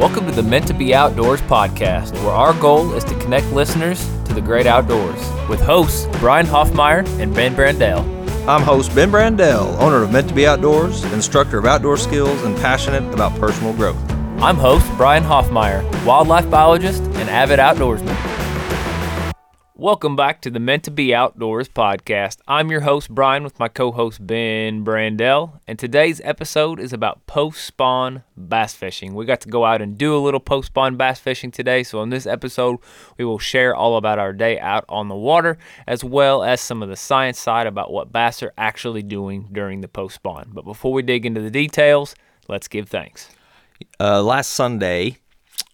Welcome to the Meant to Be Outdoors podcast, where our goal is to connect listeners to the great outdoors with hosts Brian Hoffmeyer and Ben Brandell. I'm host Ben Brandell, owner of Meant to Be Outdoors, instructor of outdoor skills, and passionate about personal growth. I'm host Brian Hoffmeyer, wildlife biologist and avid outdoorsman. Welcome back to the Meant to Be Outdoors podcast. I'm your host, Brian, with my co host, Ben Brandell. And today's episode is about post spawn bass fishing. We got to go out and do a little post spawn bass fishing today. So, in this episode, we will share all about our day out on the water, as well as some of the science side about what bass are actually doing during the post spawn. But before we dig into the details, let's give thanks. Uh, last Sunday,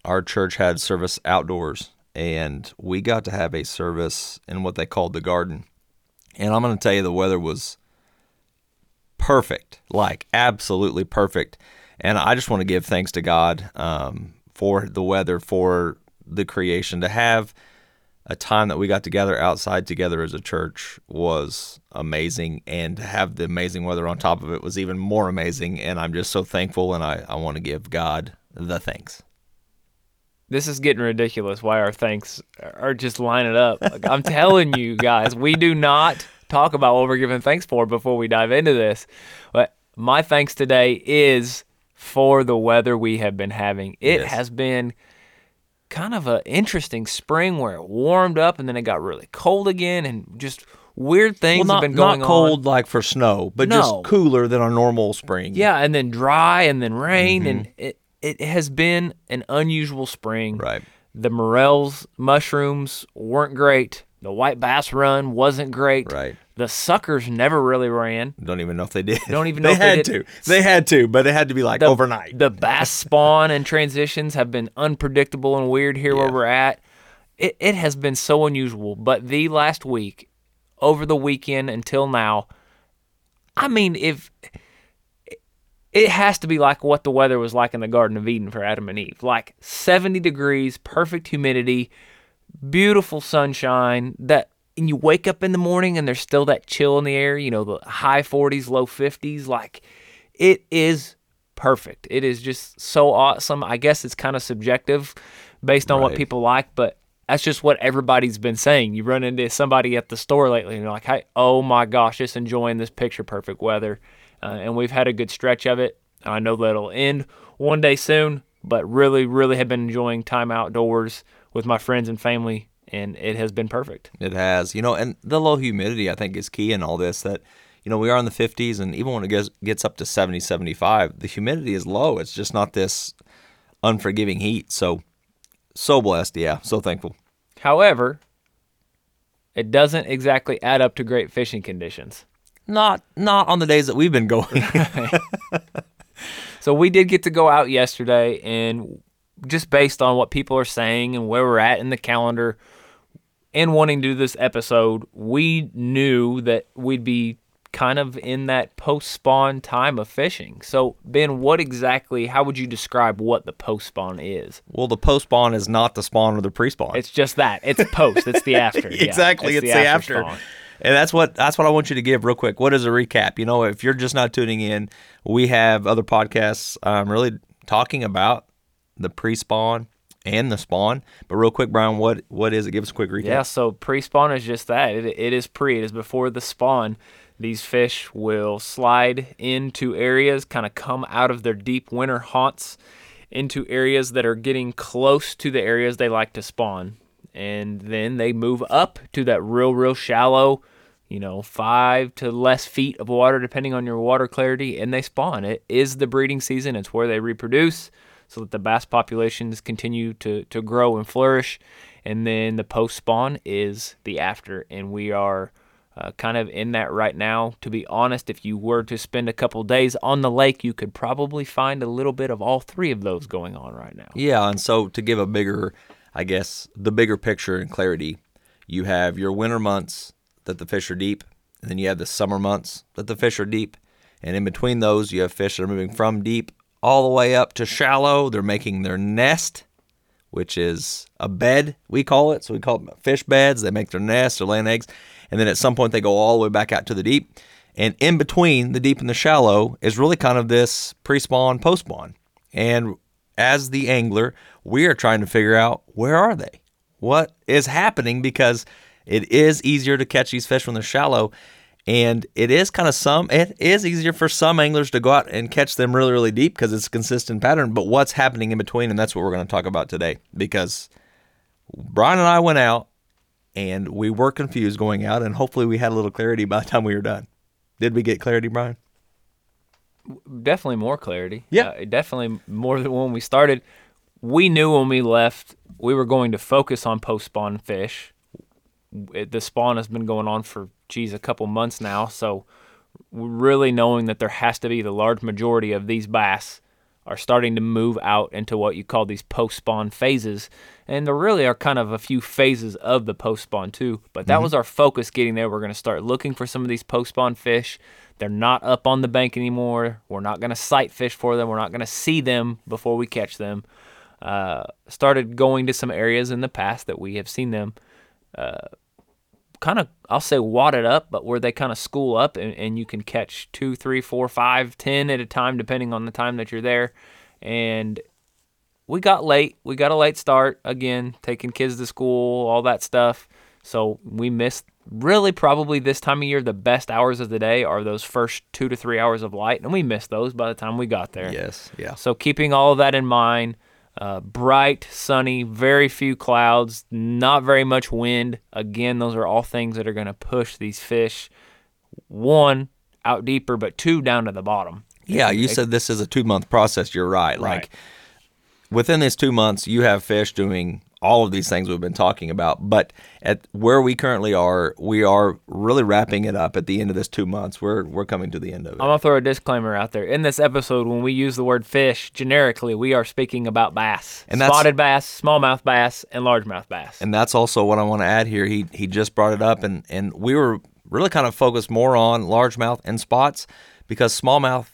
our church had service outdoors and we got to have a service in what they called the garden. And I'm going to tell you, the weather was perfect, like absolutely perfect. And I just want to give thanks to God um, for the weather, for the creation. To have a time that we got together outside together as a church was amazing. And to have the amazing weather on top of it was even more amazing. And I'm just so thankful. And I, I want to give God the thanks this is getting ridiculous why our thanks are just lining up. Like, I'm telling you guys, we do not talk about what we're giving thanks for before we dive into this. But my thanks today is for the weather we have been having. It yes. has been kind of an interesting spring where it warmed up and then it got really cold again and just weird things well, not, have been going not cold on. like for snow, but no. just cooler than a normal spring. Yeah, and then dry and then rain mm-hmm. and it it has been an unusual spring. Right. The morels mushrooms weren't great. The white bass run wasn't great. Right. The suckers never really ran. Don't even know if they did. Don't even know they had they to. They had to, but it had to be like the, overnight. The bass spawn and transitions have been unpredictable and weird here yeah. where we're at. It it has been so unusual. But the last week, over the weekend until now, I mean, if it has to be like what the weather was like in the Garden of Eden for Adam and Eve. Like 70 degrees, perfect humidity, beautiful sunshine. That and you wake up in the morning and there's still that chill in the air, you know, the high 40s, low 50s. Like it is perfect. It is just so awesome. I guess it's kind of subjective based on right. what people like, but that's just what everybody's been saying. You run into somebody at the store lately and you're like, hey, oh my gosh, just enjoying this picture perfect weather uh, and we've had a good stretch of it. I know that'll end one day soon, but really, really have been enjoying time outdoors with my friends and family, and it has been perfect. It has, you know, and the low humidity I think is key in all this. That you know we are in the 50s, and even when it gets gets up to 70, 75, the humidity is low. It's just not this unforgiving heat. So, so blessed, yeah, so thankful. However, it doesn't exactly add up to great fishing conditions. Not not on the days that we've been going. so we did get to go out yesterday and just based on what people are saying and where we're at in the calendar and wanting to do this episode, we knew that we'd be kind of in that post spawn time of fishing. So, Ben, what exactly, how would you describe what the post spawn is? Well, the post spawn is not the spawn or the pre spawn. It's just that. It's post, it's the after. exactly, yeah, it's, it's, the, the after. after and that's what that's what I want you to give real quick. What is a recap? You know, if you're just not tuning in, we have other podcasts um, really talking about the pre-spawn and the spawn. But real quick, Brian, what what is it? Give us a quick recap. Yeah, so pre-spawn is just that. It, it is pre. It is before the spawn. These fish will slide into areas, kind of come out of their deep winter haunts into areas that are getting close to the areas they like to spawn and then they move up to that real, real shallow, you know, five to less feet of water, depending on your water clarity, and they spawn. It is the breeding season, it's where they reproduce so that the bass populations continue to, to grow and flourish. And then the post spawn is the after, and we are. Uh, kind of in that right now. To be honest, if you were to spend a couple days on the lake, you could probably find a little bit of all three of those going on right now. Yeah, and so to give a bigger I guess, the bigger picture and clarity. You have your winter months that the fish are deep, and then you have the summer months that the fish are deep. And in between those, you have fish that are moving from deep all the way up to shallow. They're making their nest, which is a bed, we call it. So we call it fish beds. They make their nest, they're laying eggs. And then at some point, they go all the way back out to the deep. And in between the deep and the shallow is really kind of this pre spawn, post spawn. And as the angler, we are trying to figure out where are they? What is happening because it is easier to catch these fish when they're shallow and it is kind of some it is easier for some anglers to go out and catch them really really deep because it's a consistent pattern, but what's happening in between and that's what we're going to talk about today because Brian and I went out and we were confused going out and hopefully we had a little clarity by the time we were done. Did we get clarity, Brian? Definitely more clarity. Yeah. Uh, definitely more than when we started. We knew when we left we were going to focus on post spawn fish. It, the spawn has been going on for, geez, a couple months now. So, really knowing that there has to be the large majority of these bass are starting to move out into what you call these post spawn phases. And there really are kind of a few phases of the post spawn too. But that mm-hmm. was our focus getting there. We're going to start looking for some of these post spawn fish. They're not up on the bank anymore. We're not going to sight fish for them. We're not going to see them before we catch them. Uh, started going to some areas in the past that we have seen them uh, kind of I'll say wadded up, but where they kind of school up and, and you can catch two, three, four, five, ten at a time, depending on the time that you're there. And we got late. We got a late start again, taking kids to school, all that stuff. So we missed really probably this time of year the best hours of the day are those first two to three hours of light, and we missed those by the time we got there. Yes, yeah. So keeping all of that in mind, uh, bright, sunny, very few clouds, not very much wind. Again, those are all things that are going to push these fish, one, out deeper, but two, down to the bottom. Yeah, you said this is a two month process. You're right. Right. Like within these two months, you have fish doing all of these things we've been talking about. But at where we currently are, we are really wrapping it up at the end of this two months. We're we're coming to the end of it. I'm going to throw a disclaimer out there. In this episode, when we use the word fish generically, we are speaking about bass. And Spotted bass, smallmouth bass, and largemouth bass. and that's also what I want to add here. He he just brought it up, and and we were really kind of focused more on largemouth and spots because smallmouth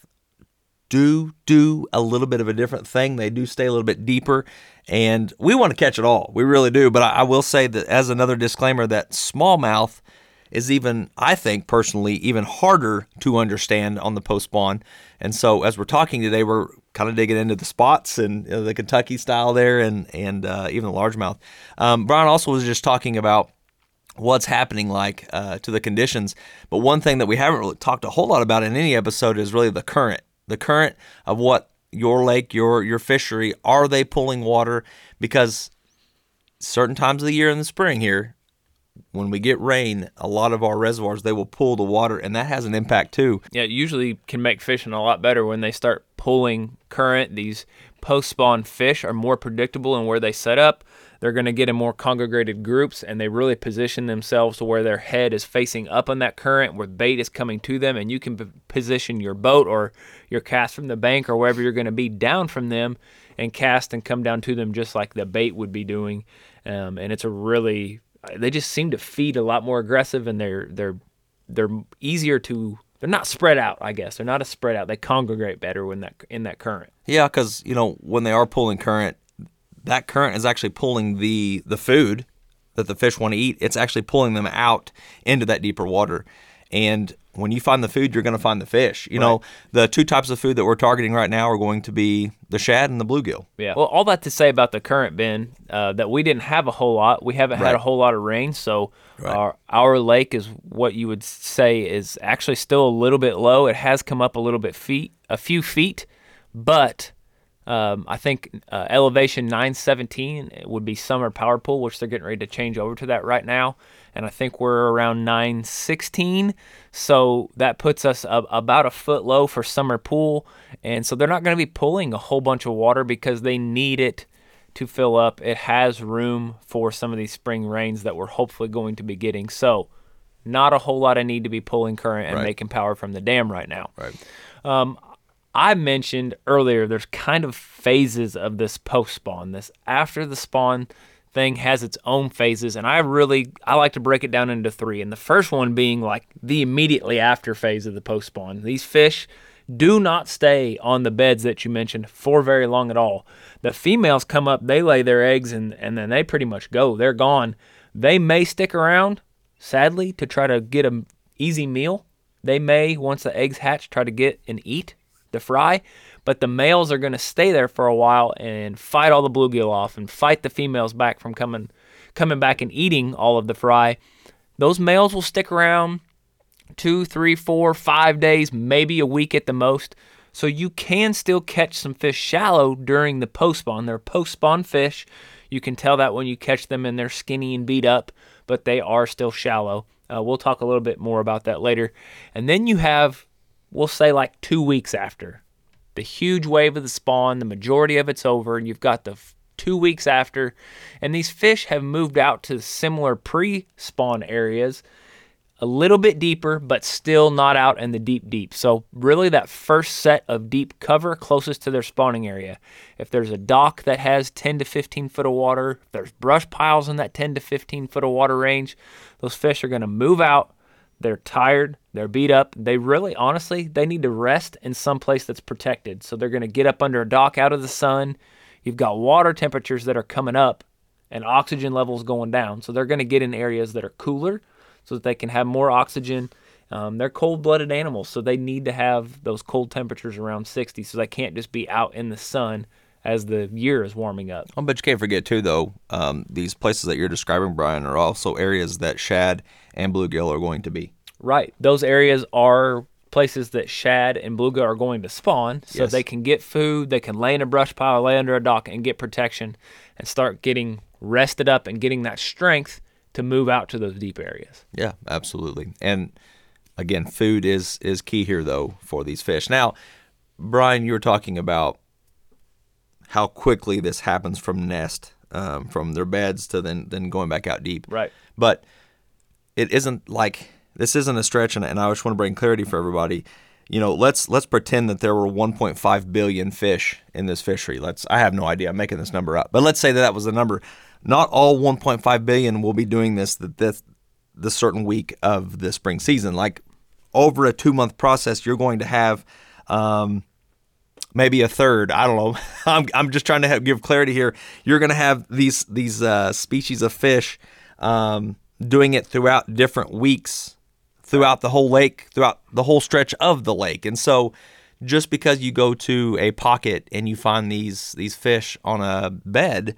do do a little bit of a different thing. They do stay a little bit deeper, and we want to catch it all. We really do. But I, I will say that as another disclaimer, that smallmouth is even, I think personally, even harder to understand on the post spawn. And so as we're talking today, we're kind of digging into the spots and you know, the Kentucky style there, and and uh, even the largemouth. Um, Brian also was just talking about what's happening like uh, to the conditions. But one thing that we haven't really talked a whole lot about in any episode is really the current. The current of what your lake, your your fishery, are they pulling water? Because certain times of the year in the spring here, when we get rain, a lot of our reservoirs they will pull the water, and that has an impact too. Yeah, it usually can make fishing a lot better when they start pulling current. These post spawn fish are more predictable in where they set up. They're going to get in more congregated groups and they really position themselves to where their head is facing up on that current, where bait is coming to them, and you can p- position your boat or your cast from the bank or wherever you're going to be down from them and cast and come down to them just like the bait would be doing. Um, and it's a really, they just seem to feed a lot more aggressive and they're, they're, they're easier to they're not spread out i guess. They're not as spread out. They congregate better when that in that current. Yeah, because you know when they are pulling current, that current is actually pulling the the food that the fish want to eat. It's actually pulling them out into that deeper water. And when you find the food, you're going to find the fish. You know, the two types of food that we're targeting right now are going to be the shad and the bluegill. yeah well all that to say about the current ben uh, that we didn't have a whole lot we haven't had a whole lot of rain so Right. our our lake is what you would say is actually still a little bit low it has come up a little bit feet a few feet but um, I think uh, elevation 917 would be summer power pool, which they're getting ready to change over to that right now. And I think we're around 916. So that puts us a, about a foot low for summer pool. And so they're not going to be pulling a whole bunch of water because they need it to fill up. It has room for some of these spring rains that we're hopefully going to be getting. So not a whole lot of need to be pulling current and Right. making power from the dam right now. Right. I mentioned earlier there's kind of phases of this post spawn. This after the spawn thing has its own phases and I really I like to break it down into 3 and the first one being like the immediately after phase of the post spawn. These fish do not stay on the beds that you mentioned for very long at all. The females come up, they lay their eggs and and then they pretty much go. They're gone. They may stick around sadly to try to get an easy meal. They may once the eggs hatch try to get and eat the fry, but the males are going to stay there for a while and fight all the bluegill off and fight the females back from coming coming back and eating all of the fry. Those males will stick around two, three, four, five days, maybe a week at the most. So you can still catch some fish shallow during the post spawn. They're post spawn fish. You can tell that when you catch them and they're skinny and beat up, but they are still shallow. Uh, we'll talk a little bit more about that later. And then you have, we'll say, like two weeks after the huge wave of the spawn, the majority of it's over, and you've got the f- two weeks after, and these fish have moved out to similar pre spawn areas a little bit deeper, but still not out in the deep, deep. So, really, that first set of deep cover closest to their spawning area. If there's a dock that has 10 to 15 foot of water, if there's brush piles in that 10 to 15 foot of water range, those fish are going to move out. They're tired, they're beat up. They really, honestly, they need to rest in some place that's protected. So, they're going to get up under a dock out of the sun. You've got water temperatures that are coming up and oxygen levels going down. So, they're going to get in areas that are cooler so that they can have more oxygen. Um, they're cold blooded animals, so they need to have those cold temperatures around 60, so they can't just be out in the sun as the year is warming up. Oh, but you can't forget, too, though, um, these places that you're describing, Brian, are also areas that shad and bluegill are going to be. Right. Those areas are places that shad and bluegill are going to spawn, so Yes. they can get food, they can lay in a brush pile, lay under a dock, and get protection and start getting rested up and getting that strength to move out to those deep areas. Yeah, absolutely. And again, food is is key here though for these fish. Now, Brian, you were talking about how quickly this happens from nest, um, from their beds to then then going back out deep. Right. But it isn't like this isn't a stretch, and, and I just want to bring clarity for everybody. You know, let's let's pretend that there were 1.5 billion fish in this fishery. Let's I have no idea. I'm making this number up, but let's say that that was the number. Not all 1.5 billion will be doing this that this the certain week of the spring season. Like over a two month process, you're going to have um, maybe a third. I don't know. I'm, I'm just trying to have, give clarity here. You're going to have these these uh, species of fish um, doing it throughout different weeks, throughout the whole lake, throughout the whole stretch of the lake. And so, just because you go to a pocket and you find these these fish on a bed,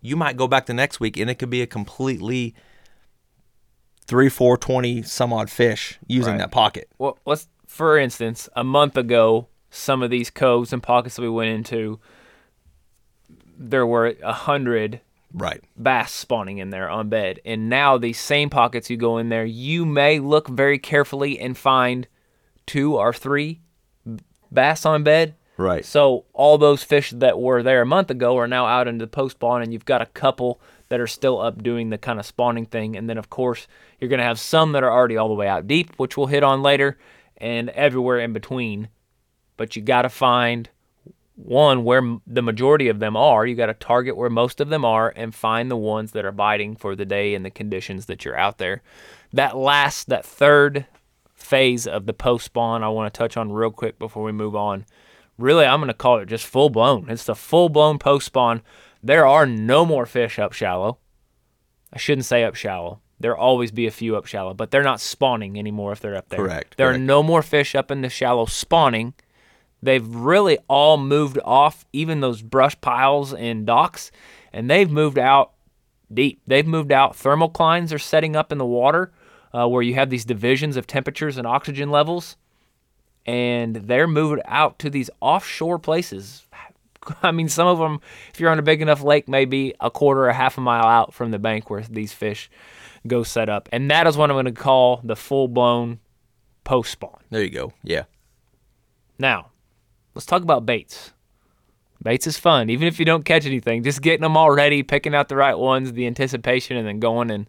you might go back the next week and it could be a completely three, four, twenty some odd fish using Right. that pocket. Well, let's for instance, a month ago, some of these coves and pockets that we went into, there were a hundred Right. bass spawning in there on bed, and now these same pockets you go in there, you may look very carefully and find two or three bass on bed. Right. So all those fish that were there a month ago are now out into the post spawn, and you've got a couple that are still up doing the kind of spawning thing. And then of course you're gonna have some that are already all the way out deep, which we'll hit on later, and everywhere in between. But you got to find one where the majority of them are. You got to target where most of them are and find the ones that are biting for the day and the conditions that you're out there. That last, that third phase of the post spawn, I want to touch on real quick before we move on. Really, I'm going to call it just full blown. It's the full blown post spawn. There are no more fish up shallow. I shouldn't say up shallow. There'll always be a few up shallow, but they're not spawning anymore if they're up there. Correct, There correct. are no more fish up in the shallow spawning. They've really all moved off, even those brush piles and docks, and they've moved out deep. They've moved out. Thermoclines are setting up in the water uh, where you have these divisions of temperatures and oxygen levels, and they're moved out to these offshore places. I mean, some of them, if you're on a big enough lake, maybe a quarter or half a mile out from the bank where these fish go set up. And that is what I'm going to call the full blown post spawn. There you go. Yeah. Now, let's talk about baits. Baits is fun, even if you don't catch anything. Just getting them all ready, picking out the right ones, the anticipation, and then going and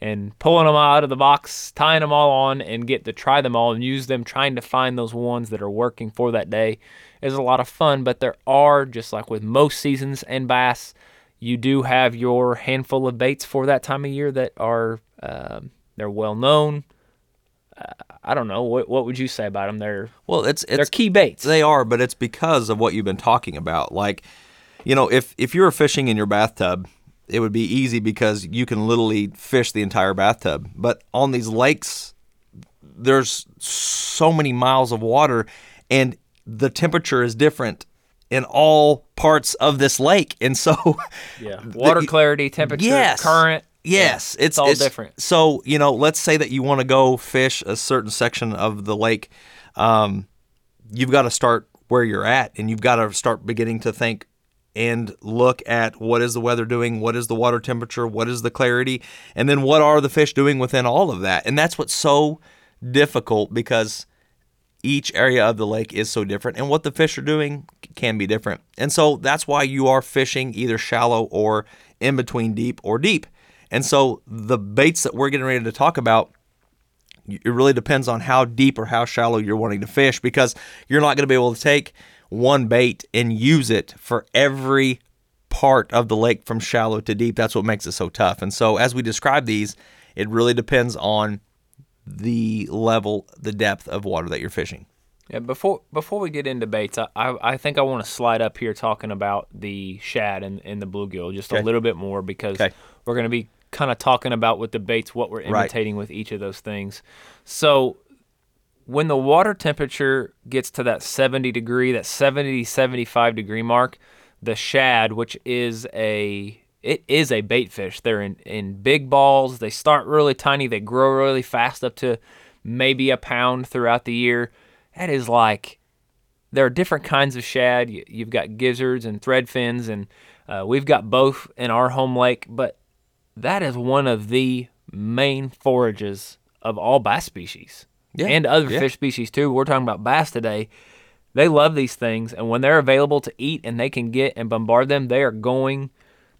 and pulling them out of the box, tying them all on, and get to try them all and use them, trying to find those ones that are working for that day is a lot of fun. But there are, just like with most seasons and bass, you do have your handful of baits for that time of year that are um, they're well known. I don't know what what would you say about them? They're Well, it's they're key baits. They are, but it's because of what you've been talking about. Like, you know, if if you were fishing in your bathtub, it would be easy because you can literally fish the entire bathtub. But on these lakes, there's so many miles of water, and the temperature is different in all parts of this lake, and so yeah, water the, clarity, temperature, yes, current. Yes, yeah, it's, it's, all different. So you know, let's say that you want to go fish a certain section of the lake. Um, you've got to start where you're at, and you've got to start beginning to think and look at what is the weather doing, what is the water temperature, what is the clarity, and then what are the fish doing within all of that. And that's what's so difficult because each area of the lake is so different and what the fish are doing can be different. And so that's why you are fishing either shallow or in between deep or deep. And so the baits that we're getting ready to talk about it really depends on how deep or how shallow you're wanting to fish because you're not going to be able to take one bait and use it for every part of the lake from shallow to deep. That's what makes it so tough. And so, as we describe these, it really depends on the level, the depth of water that you're fishing. Yeah, before before we get into baits, I, I, I think I want to slide up here talking about the shad and, and the bluegill just okay. a little bit more because okay. we're going to be kind of talking about with the baits what we're imitating right. with each of those things. So when the water temperature gets to that 70 degree, that 70 75 degree mark, the shad, which is a it is a bait fish. They're in, in big balls. They start really tiny. They grow really fast up to maybe a pound throughout the year. That is like there are different kinds of shad. You've got gizzards and thread fins, and uh, we've got both in our home lake. But that is one of the main forages of all bass species yeah. and other yeah. fish species too. We're talking about bass today. They love these things, and when they're available to eat and they can get and bombard them, they are going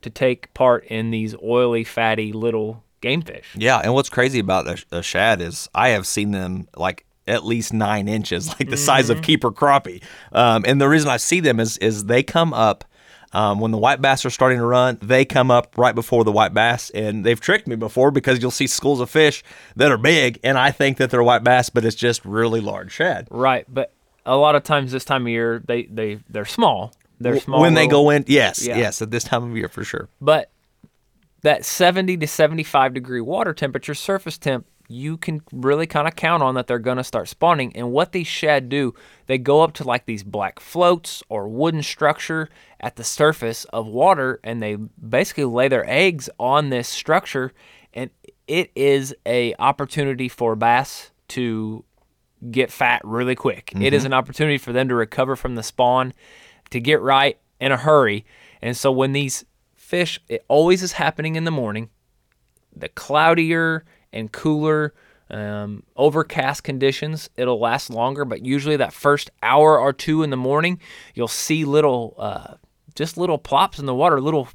to take part in these oily, fatty little game fish. Yeah, and what's crazy about a, a shad is I have seen them like at least nine inches, like the mm-hmm. size of mm-hmm. keeper crappie. Um, and the reason I see them is is they come up um, when the white bass are starting to run, they come up right before the white bass, and they've tricked me before because you'll see schools of fish that are big, and I think that they're white bass, but it's just really large shad. Right, but a lot of times this time of year, they they they're small. They're small when little, they go in. Yes, yeah. yes, at this time of year for sure. But that 70 to 75 degree water temperature, surface temp, you can really kind of count on that they're going to start spawning. And what these shad do, they go up to like these black floats or wooden structure at the surface of water and they basically lay their eggs on this structure and it is a opportunity for bass to get fat really quick. Mm-hmm. It is mm-hmm. an opportunity for them to recover from the spawn, to get right in a hurry. And so when these fish, it always is happening in the morning. The cloudier and cooler, um, overcast conditions, it'll last longer. But usually, that first hour or two in the morning, you'll see little, uh, just little plops in the water, little,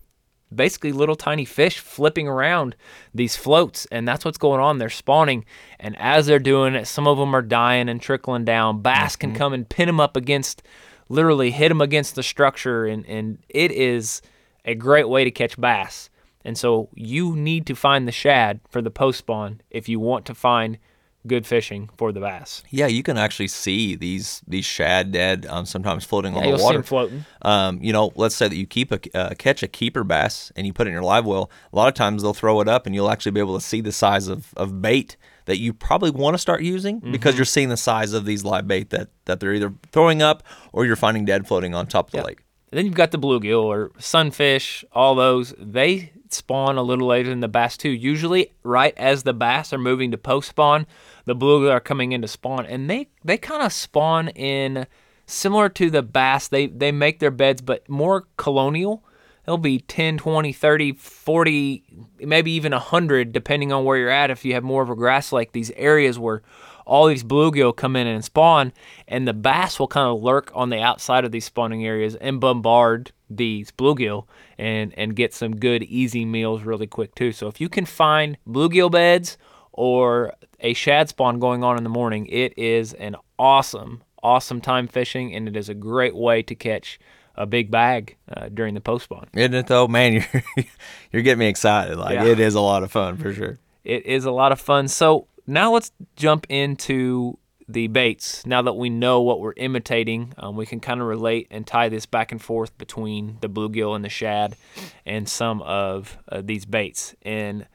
basically little tiny fish flipping around these floats, and that's what's going on. They're spawning, and as they're doing it, some of them are dying and trickling down. Bass can mm-hmm. come and pin them up against, literally hit them against the structure, and and it is a great way to catch bass. And so you need to find the shad for the post spawn if you want to find good fishing for the bass. Yeah, you can actually see these these shad dead um, sometimes floating yeah, on the water. See them floating. Um, you know, let's say that you keep a uh, catch a keeper bass and you put it in your live well. A lot of times they'll throw it up and you'll actually be able to see the size of, of bait that you probably want to start using mm-hmm. because you're seeing the size of these live bait that that they're either throwing up or you're finding dead floating on top of the lake. Then you've got the bluegill or sunfish, all those. They spawn a little later than the bass too. Usually, right as the bass are moving to post spawn, the bluegill are coming in to spawn, and they they kind of spawn in similar to the bass. They they make their beds, but more colonial. They'll be 10, 20, 30, 40, maybe even 100, depending on where you're at. If you have more of a grass lake, these areas where all these bluegill come in and spawn, and the bass will kind of lurk on the outside of these spawning areas and bombard these bluegill and and get some good easy meals really quick too. So if you can find bluegill beds or a shad spawn going on in the morning, it is an awesome awesome time fishing and it is a great way to catch a big bag uh, during the post spawn. Isn't it though, man? You're you're getting me excited. Like yeah. it is a lot of fun for sure. It is a lot of fun. So now let's jump into the baits. Now that we know what we're imitating, um, we can kind of relate and tie this back and forth between the bluegill and the shad and some of uh, these baits. And,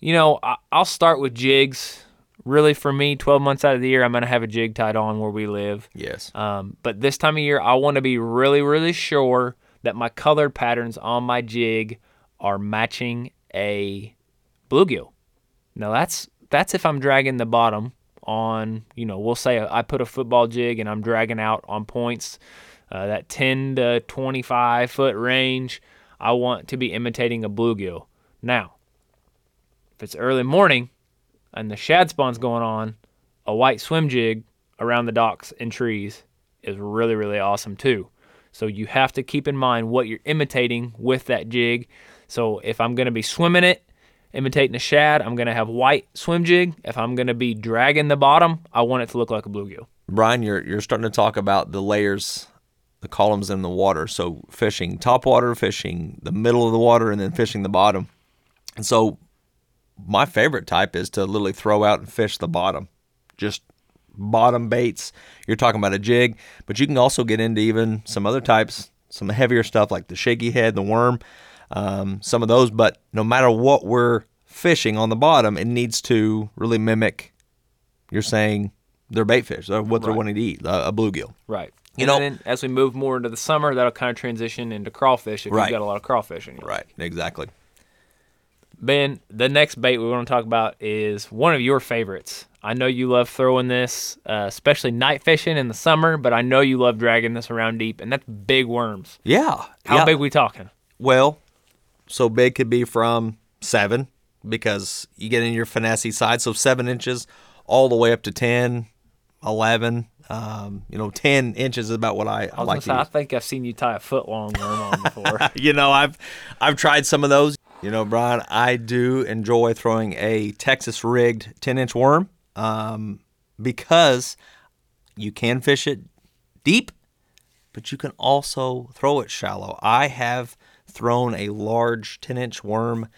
you know, I- will start with jigs really for me, 12 months out of the year, I'm going to have a jig tied on where we live. Yes. Um, but this time of year, I want to be really, really sure that my colored patterns on my jig are matching a bluegill. Now that's that's if I'm dragging the bottom on, you know, we'll say I put a football jig and I'm dragging out on points, uh, that 10 to 25 foot range. I want to be imitating a bluegill. Now, if it's early morning and the shad spawn's going on, a white swim jig around the docks and trees is really, really awesome too. So you have to keep in mind what you're imitating with that jig. So if I'm going to be swimming it, imitating a shad, I'm going to have white swim jig. If I'm going to be dragging the bottom, I want it to look like a bluegill. Brian, you're you're starting to talk about the layers, the columns in the water. So fishing top water, fishing the middle of the water, and then fishing the bottom. And so my favorite type is to literally throw out and fish the bottom. Just bottom baits. You're talking about a jig, but you can also get into even some other types, some heavier stuff like the shaky head, the worm, um, some of those. But no matter what we're fishing on the bottom, it needs to really mimic. You're saying their bait fish, what they're wanting to eat, a, a bluegill. Right. You and know- then as we move more into the summer, that'll kind of transition into crawfish if Right. you've got a lot of crawfish in your Right. Exactly. Ben, the next bait we want to talk about is one of your favorites. I know you love throwing this, uh, especially night fishing in the summer, but I know you love dragging this around deep, and that's big worms. Yeah. How yeah. big we talking? Well, so big could be from seven because you get in your finesse side. So seven inches all the way up to 10, 11. Um, you know, 10 inches is about what I, I, I, like say, I think I've seen you tie a foot long worm on before. You know, I've I've tried some of those. You know, Brian, I do enjoy throwing a Texas rigged 10 inch worm um, because you can fish it deep, but you can also throw it shallow. I have thrown a large 10 inch worm,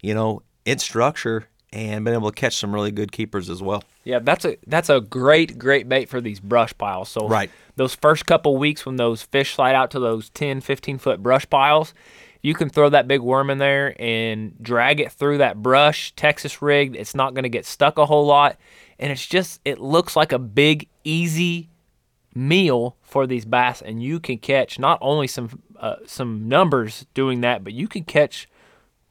you know, in structure and been able to catch some really good keepers as well. Yeah, that's a that's a great great bait for these brush piles. So Right. those first couple weeks when those fish slide out to those 10, 15 foot brush piles, you can throw that big worm in there and drag it through that brush, Texas rigged. It's not going to get stuck a whole lot, and it's just it looks like a big easy meal for these bass, and you can catch not only some uh, some numbers doing that, but you can catch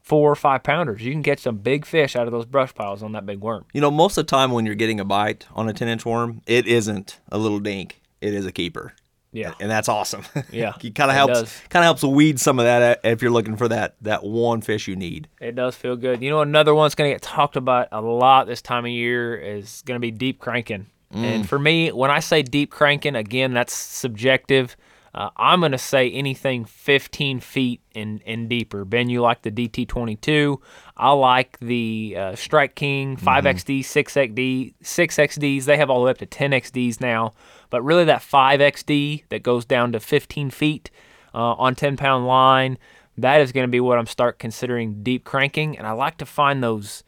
four or five pounders. You can catch some big fish out of those brush piles on that big worm. You know, most of the time when you're getting a bite on a 10 inch worm, it isn't a little dink, it is a keeper. Yeah. and that's awesome. Yeah, it kind of helps kind of helps weed some of that if you're looking for that that one fish you need. It does feel good. You know, another one's going to get talked about a lot this time of year is going to be deep cranking. And for me, when I say deep cranking, again, that's subjective. Uh, I'm going to say anything 15 feet and, and deeper. Ben, you like the DT22. I like the uh, Strike King 5XD, 6XD, 6XDs. They have all the way up to 10XDs now. But really, that 5XD that goes down to 15 feet uh, on 10 pound line, that is going to be what I'm start considering deep cranking. And I like to find those.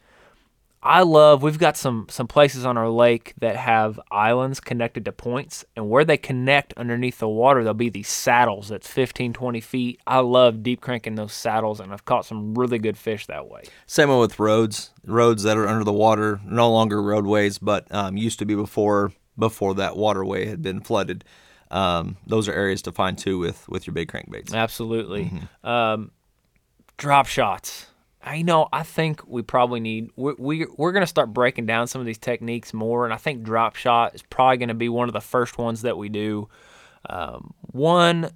I love. We've got some some places on our lake that have islands connected to points, and where they connect underneath the water, there'll be these saddles that's 15, 20 feet. I love deep cranking those saddles, and I've caught some really good fish that way. Same with roads, roads that are under the water, no longer roadways, but um, used to be before before that waterway had been flooded. Um, those are areas to find too with with your big crankbaits. Absolutely. Um, drop shots. I know. I think we probably need. We, we we're gonna start breaking down some of these techniques more, and I think drop shot is probably gonna be one of the first ones that we do. Um, one,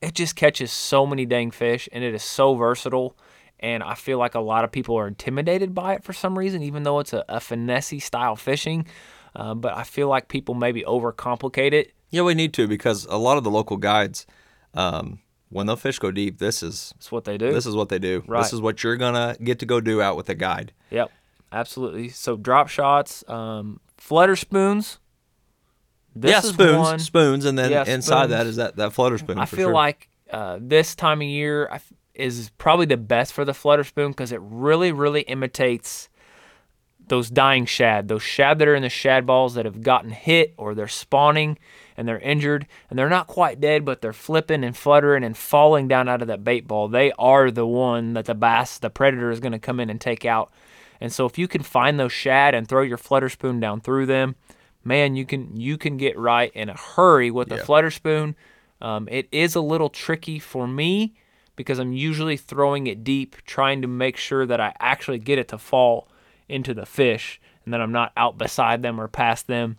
it just catches so many dang fish, and it is so versatile. And I feel like a lot of people are intimidated by it for some reason, even though it's a, a finesse style fishing. Uh, but I feel like people maybe overcomplicate it. Yeah, we need to because a lot of the local guides, um, when the fish go deep, this is That's what they do. this is what they do. Right. This is what you're gonna get to go do out with a guide. Yep, absolutely. So drop shots, um, flutter spoons. This yeah, is spoons, one. spoons, and then Yeah, inside that spoons. is that that flutter spoon. I feel sure. like uh, this time of year I f- is probably the best for the flutter spoon because it really, really imitates those dying shad, those shad that are in the shad balls that have gotten hit or they're spawning and they're injured and they're not quite dead, but they're flipping and fluttering and falling down out of that bait ball. They are the one that the bass, the predator, is going to come in and take out. And so if you can find those shad and throw your flutter spoon down through them, man, you can you can get right in a hurry with a flutter spoon. Um, it is a little tricky for me because I'm usually throwing it deep, trying to make sure that I actually get it to fall into the fish and that I'm not out beside them or past them.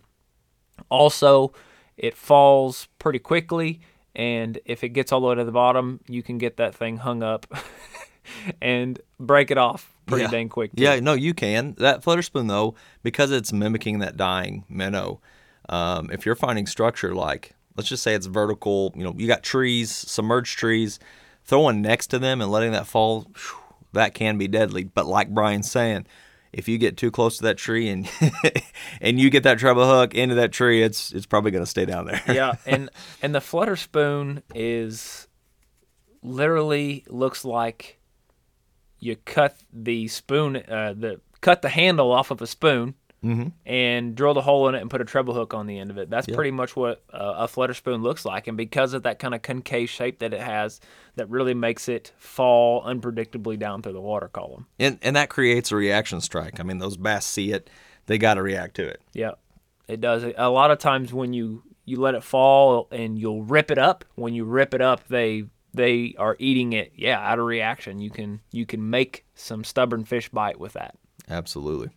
Also, it falls pretty quickly, and if it gets all the way to the bottom, you can get that thing hung up and break it off pretty Yeah. dang quick. too. Yeah, no, you can. That flutter spoon though, because it's mimicking that dying minnow. Um, if you're finding structure like, let's just say it's vertical, you know, you got trees, submerged trees, throwing next to them and letting that fall, phew, that can be deadly. But like Brian's saying, if you get too close to that tree and and you get that treble hook into that tree, it's it's probably going to stay down there. yeah, and and the flutter spoon is literally looks like you cut the spoon, uh, the cut the handle off of a spoon, and drill the hole in it and put a treble hook on the end of it. That's pretty much what uh, a flutter spoon looks like, and because of that kind of concave shape that it has, that really makes it fall unpredictably down through the water column. And and that creates a reaction strike. I mean, those bass see it, they got to react to it. Yeah, it does. A lot of times when you you let it fall and you'll rip it up. When you rip it up, they they are eating it. Yeah, out of reaction, you can you can make some stubborn fish bite with that. Absolutely.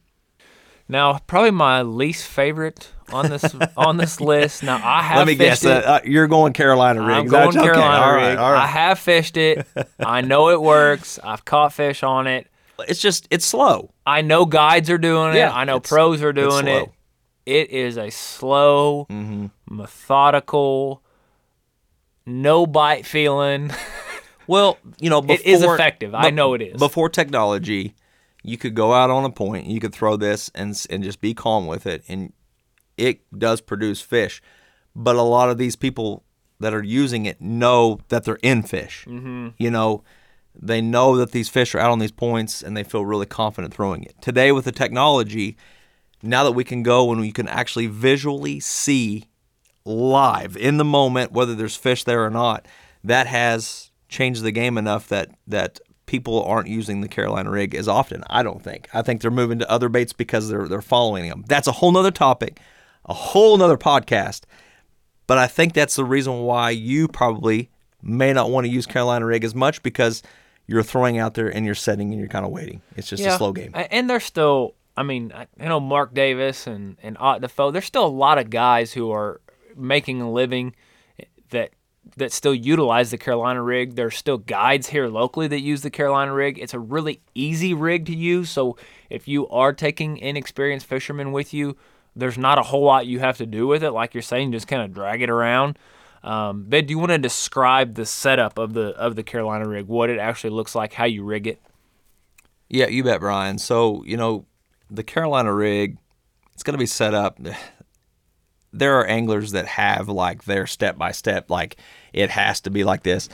Now, probably my least favorite on this on this list. Now, I have Let me guess. it. Uh, uh, you're going Carolina rig. I'm going okay? Carolina All right, rig. all right. I have fished it. I know it works. I've caught fish on it. It's just it's slow. I know guides are doing Yeah, it. I know pros are doing it. Mm-hmm. It is a slow, methodical, no bite feeling. Well, you know, before, It is effective. I know it is. Before technology, you could go out on a point, you could throw this and and just be calm with it, and it does produce fish. But a lot of these people that are using it know that they're in fish. Mm-hmm. You know, they know that these fish are out on these points, and they feel really confident throwing it. Today, with the technology, now that we can go and we can actually visually see live in the moment whether there's fish there or not that has changed the game enough that that people aren't using the Carolina rig as often I don't think. I think they're moving to other baits because they're they're following them. That's a whole nother topic a whole nother podcast but I think that's the reason why you probably may not want to use Carolina rig as much because you're throwing out there and you're setting and you're kind of waiting. It's just a slow game. And there's still, I mean, I I know Mark Davis and and Ott Defoe. There's still a lot of guys who are making a living that that still utilize the Carolina rig. There's still guides here locally that use the Carolina rig. It's a really easy rig to use. So if you are taking inexperienced fishermen with you, there's not a whole lot you have to do with it. Like you're saying, just kind of drag it around. Um, ben, do you want to describe the setup of the of the Carolina rig? What it actually looks like, how you rig it? Yeah, you bet, Brian. So, you know, the Carolina rig, it's going to be set up. There are anglers that have like their step by step, like it has to be like this.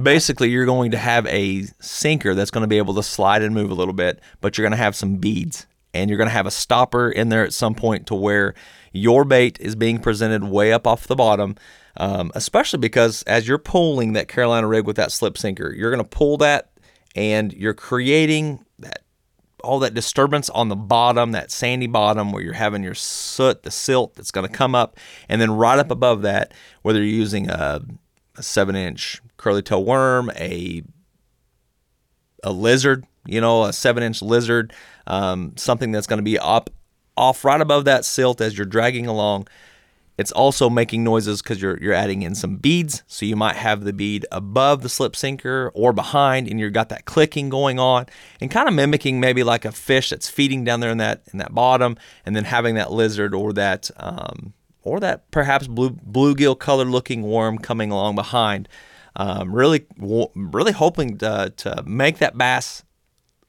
Basically, you're going to have a sinker that's going to be able to slide and move a little bit, but you're going to have some beads and you're going to have a stopper in there at some point to where your bait is being presented way up off the bottom. Um, especially because as you're pulling that Carolina rig with that slip sinker, you're going to pull that and you're creating all that disturbance on the bottom, that sandy bottom where you're having your soot, the silt that's going to come up, and then right up above that, whether you're using a, a seven inch curly tail worm, a a lizard, you know, a seven inch lizard, um, something that's going to be up off right above that silt as you're dragging along. It's also making noises because you're you're adding in some beads, so you might have the bead above the slip sinker or behind, and you've got that clicking going on, and kind of mimicking maybe like a fish that's feeding down there in that in that bottom, and then having that lizard or that um, or that perhaps blue bluegill colored looking worm coming along behind. Um, really, really hoping to, to make that bass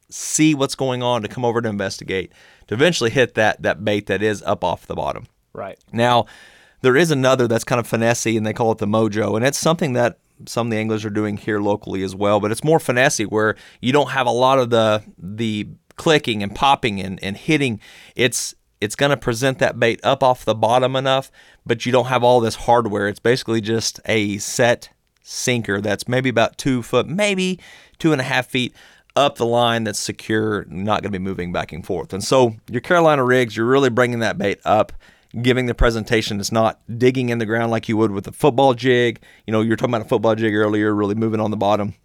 see what's going on to come over to investigate to eventually hit that that bait that is up off the bottom. Right. Now, there is another that's kind of finessey, and they call it the mojo, and it's something that some of the anglers are doing here locally as well. But it's more finessey, where you don't have a lot of the the clicking and popping and, and hitting. It's it's going to present that bait up off the bottom enough, but you don't have all this hardware. It's basically just a set sinker that's maybe about two foot, maybe two and a half feet up the line that's secure, not going to be moving back and forth. And so your Carolina rigs, you're really bringing that bait up, giving the presentation. It's not digging in the ground like you would with a football jig. You know, you were talking about a football jig earlier, really moving on the bottom.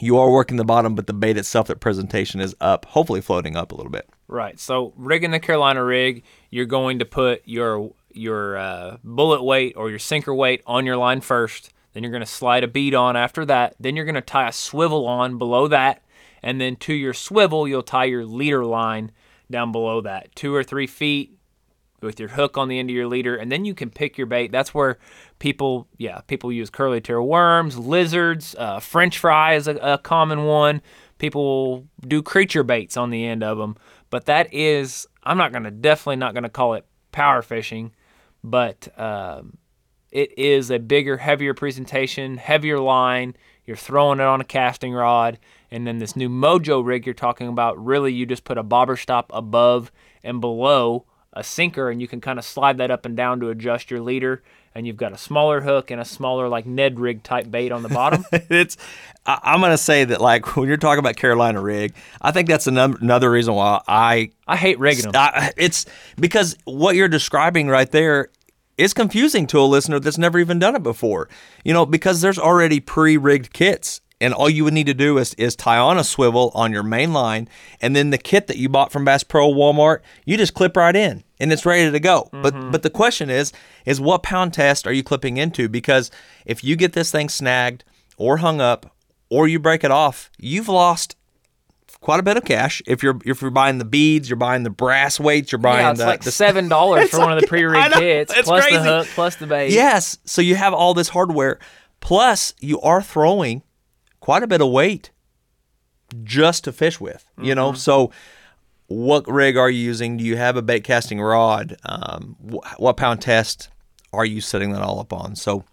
You are working the bottom, but the bait itself, that presentation is up, hopefully floating up a little bit. Right. So rigging the Carolina rig, you're going to put your your uh, bullet weight or your sinker weight on your line first. Then you're going to slide a bead on after that. Then you're going to tie a swivel on below that. And then to your swivel, you'll tie your leader line down below that, two or three feet with your hook on the end of your leader. And then you can pick your bait. That's where people, yeah, people use curly tail worms, lizards, uh, French fry is a, a common one. People do creature baits on the end of them. But that is, I'm not to, definitely not to call it power fishing, but um, it is a bigger, heavier presentation, heavier line. You're throwing it on a casting rod. And then this new Mojo rig you're talking about, really you just put a bobber stop above and below a sinker and you can kind of slide that up and down to adjust your leader and you've got a smaller hook and a smaller like Ned rig type bait on the bottom. it's I, I'm gonna say that like when you're talking about Carolina rig, I think that's another another reason why I I hate rigging them. I, it's because what you're describing right there is confusing to a listener that's never even done it before. You know, because there's already pre-rigged kits and all you would need to do is, is tie on a swivel on your main line and then the kit that you bought from Bass Pro Walmart you just clip right in and it's ready to go mm-hmm. but but the question is is what pound test are you clipping into because if you get this thing snagged or hung up or you break it off you've lost quite a bit of cash if you're if you're buying the beads, you're buying the brass weights, you're buying yeah, it's the, like the, seven dollars for one of the pre-rigged kits, plus crazy. the hook, plus the bait. Yes, so you have all this hardware, plus you are throwing quite a bit of weight just to fish with, you mm-hmm. know? So, what rig are you using? Do you have a bait casting rod? Um, wh- what pound test are you setting that all up on? So,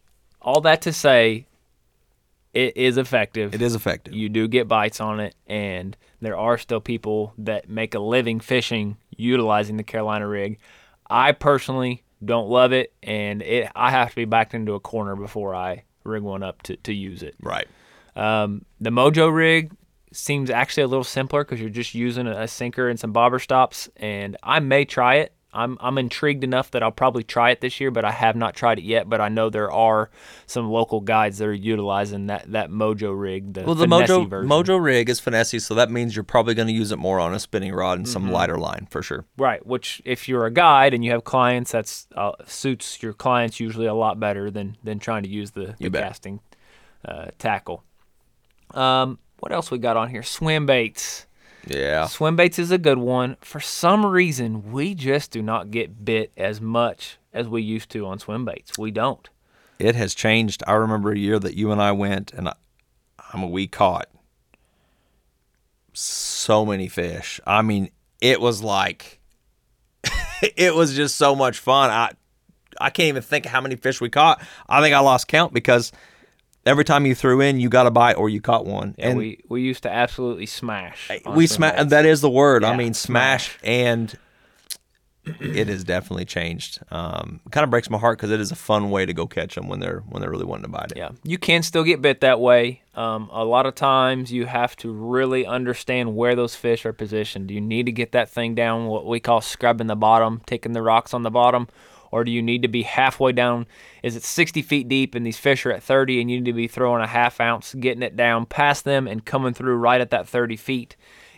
all that to say, it is effective. It is effective. You do get bites on it, and there are still people that make a living fishing utilizing the Carolina rig. I personally don't love it, and it I have to be backed into a corner before I rig one up to, to use it. Right. Um, the Mojo rig seems actually a little simpler because you're just using a, sinker and some bobber stops, and I may try it. I'm I'm intrigued enough that I'll probably try it this year, but I have not tried it yet. But I know there are some local guides that are utilizing that, that Mojo rig. The well, the Mojo version. Mojo rig is finesse, so that means you're probably going to use it more on a spinning rod and some mm-hmm. lighter line for sure. Right. Which, if you're a guide and you have clients, that's uh, suits your clients usually a lot better than than trying to use the, the casting uh, tackle. Um, what else we got on here? Swim baits. Yeah. Swim baits is a good one. For some reason, we just do not get bit as much as we used to on swim baits. We don't. It has changed. I remember a year that you and I went, and I, I mean, we caught so many fish. I mean, it was like, it was just so much fun. I, I can't even think of how many fish we caught. I think I lost count because every time you threw in, you got a bite or you caught one. Yeah, and we we used to absolutely smash. We smash. That is the word. Yeah, I mean, smash, smash. and it has definitely changed. Um, kind of breaks my heart because it is a fun way to go catch them when they're when they're really wanting to bite it. Yeah, you can still get bit that way. Um, a lot of times you have to really understand where those fish are positioned. You need to get that thing down, what we call scrubbing the bottom, taking the rocks on the bottom, or do you need to be halfway down? Is it 60 feet deep and these fish are at 30 and you need to be throwing a half ounce, getting it down past them and coming through right at that 30 feet,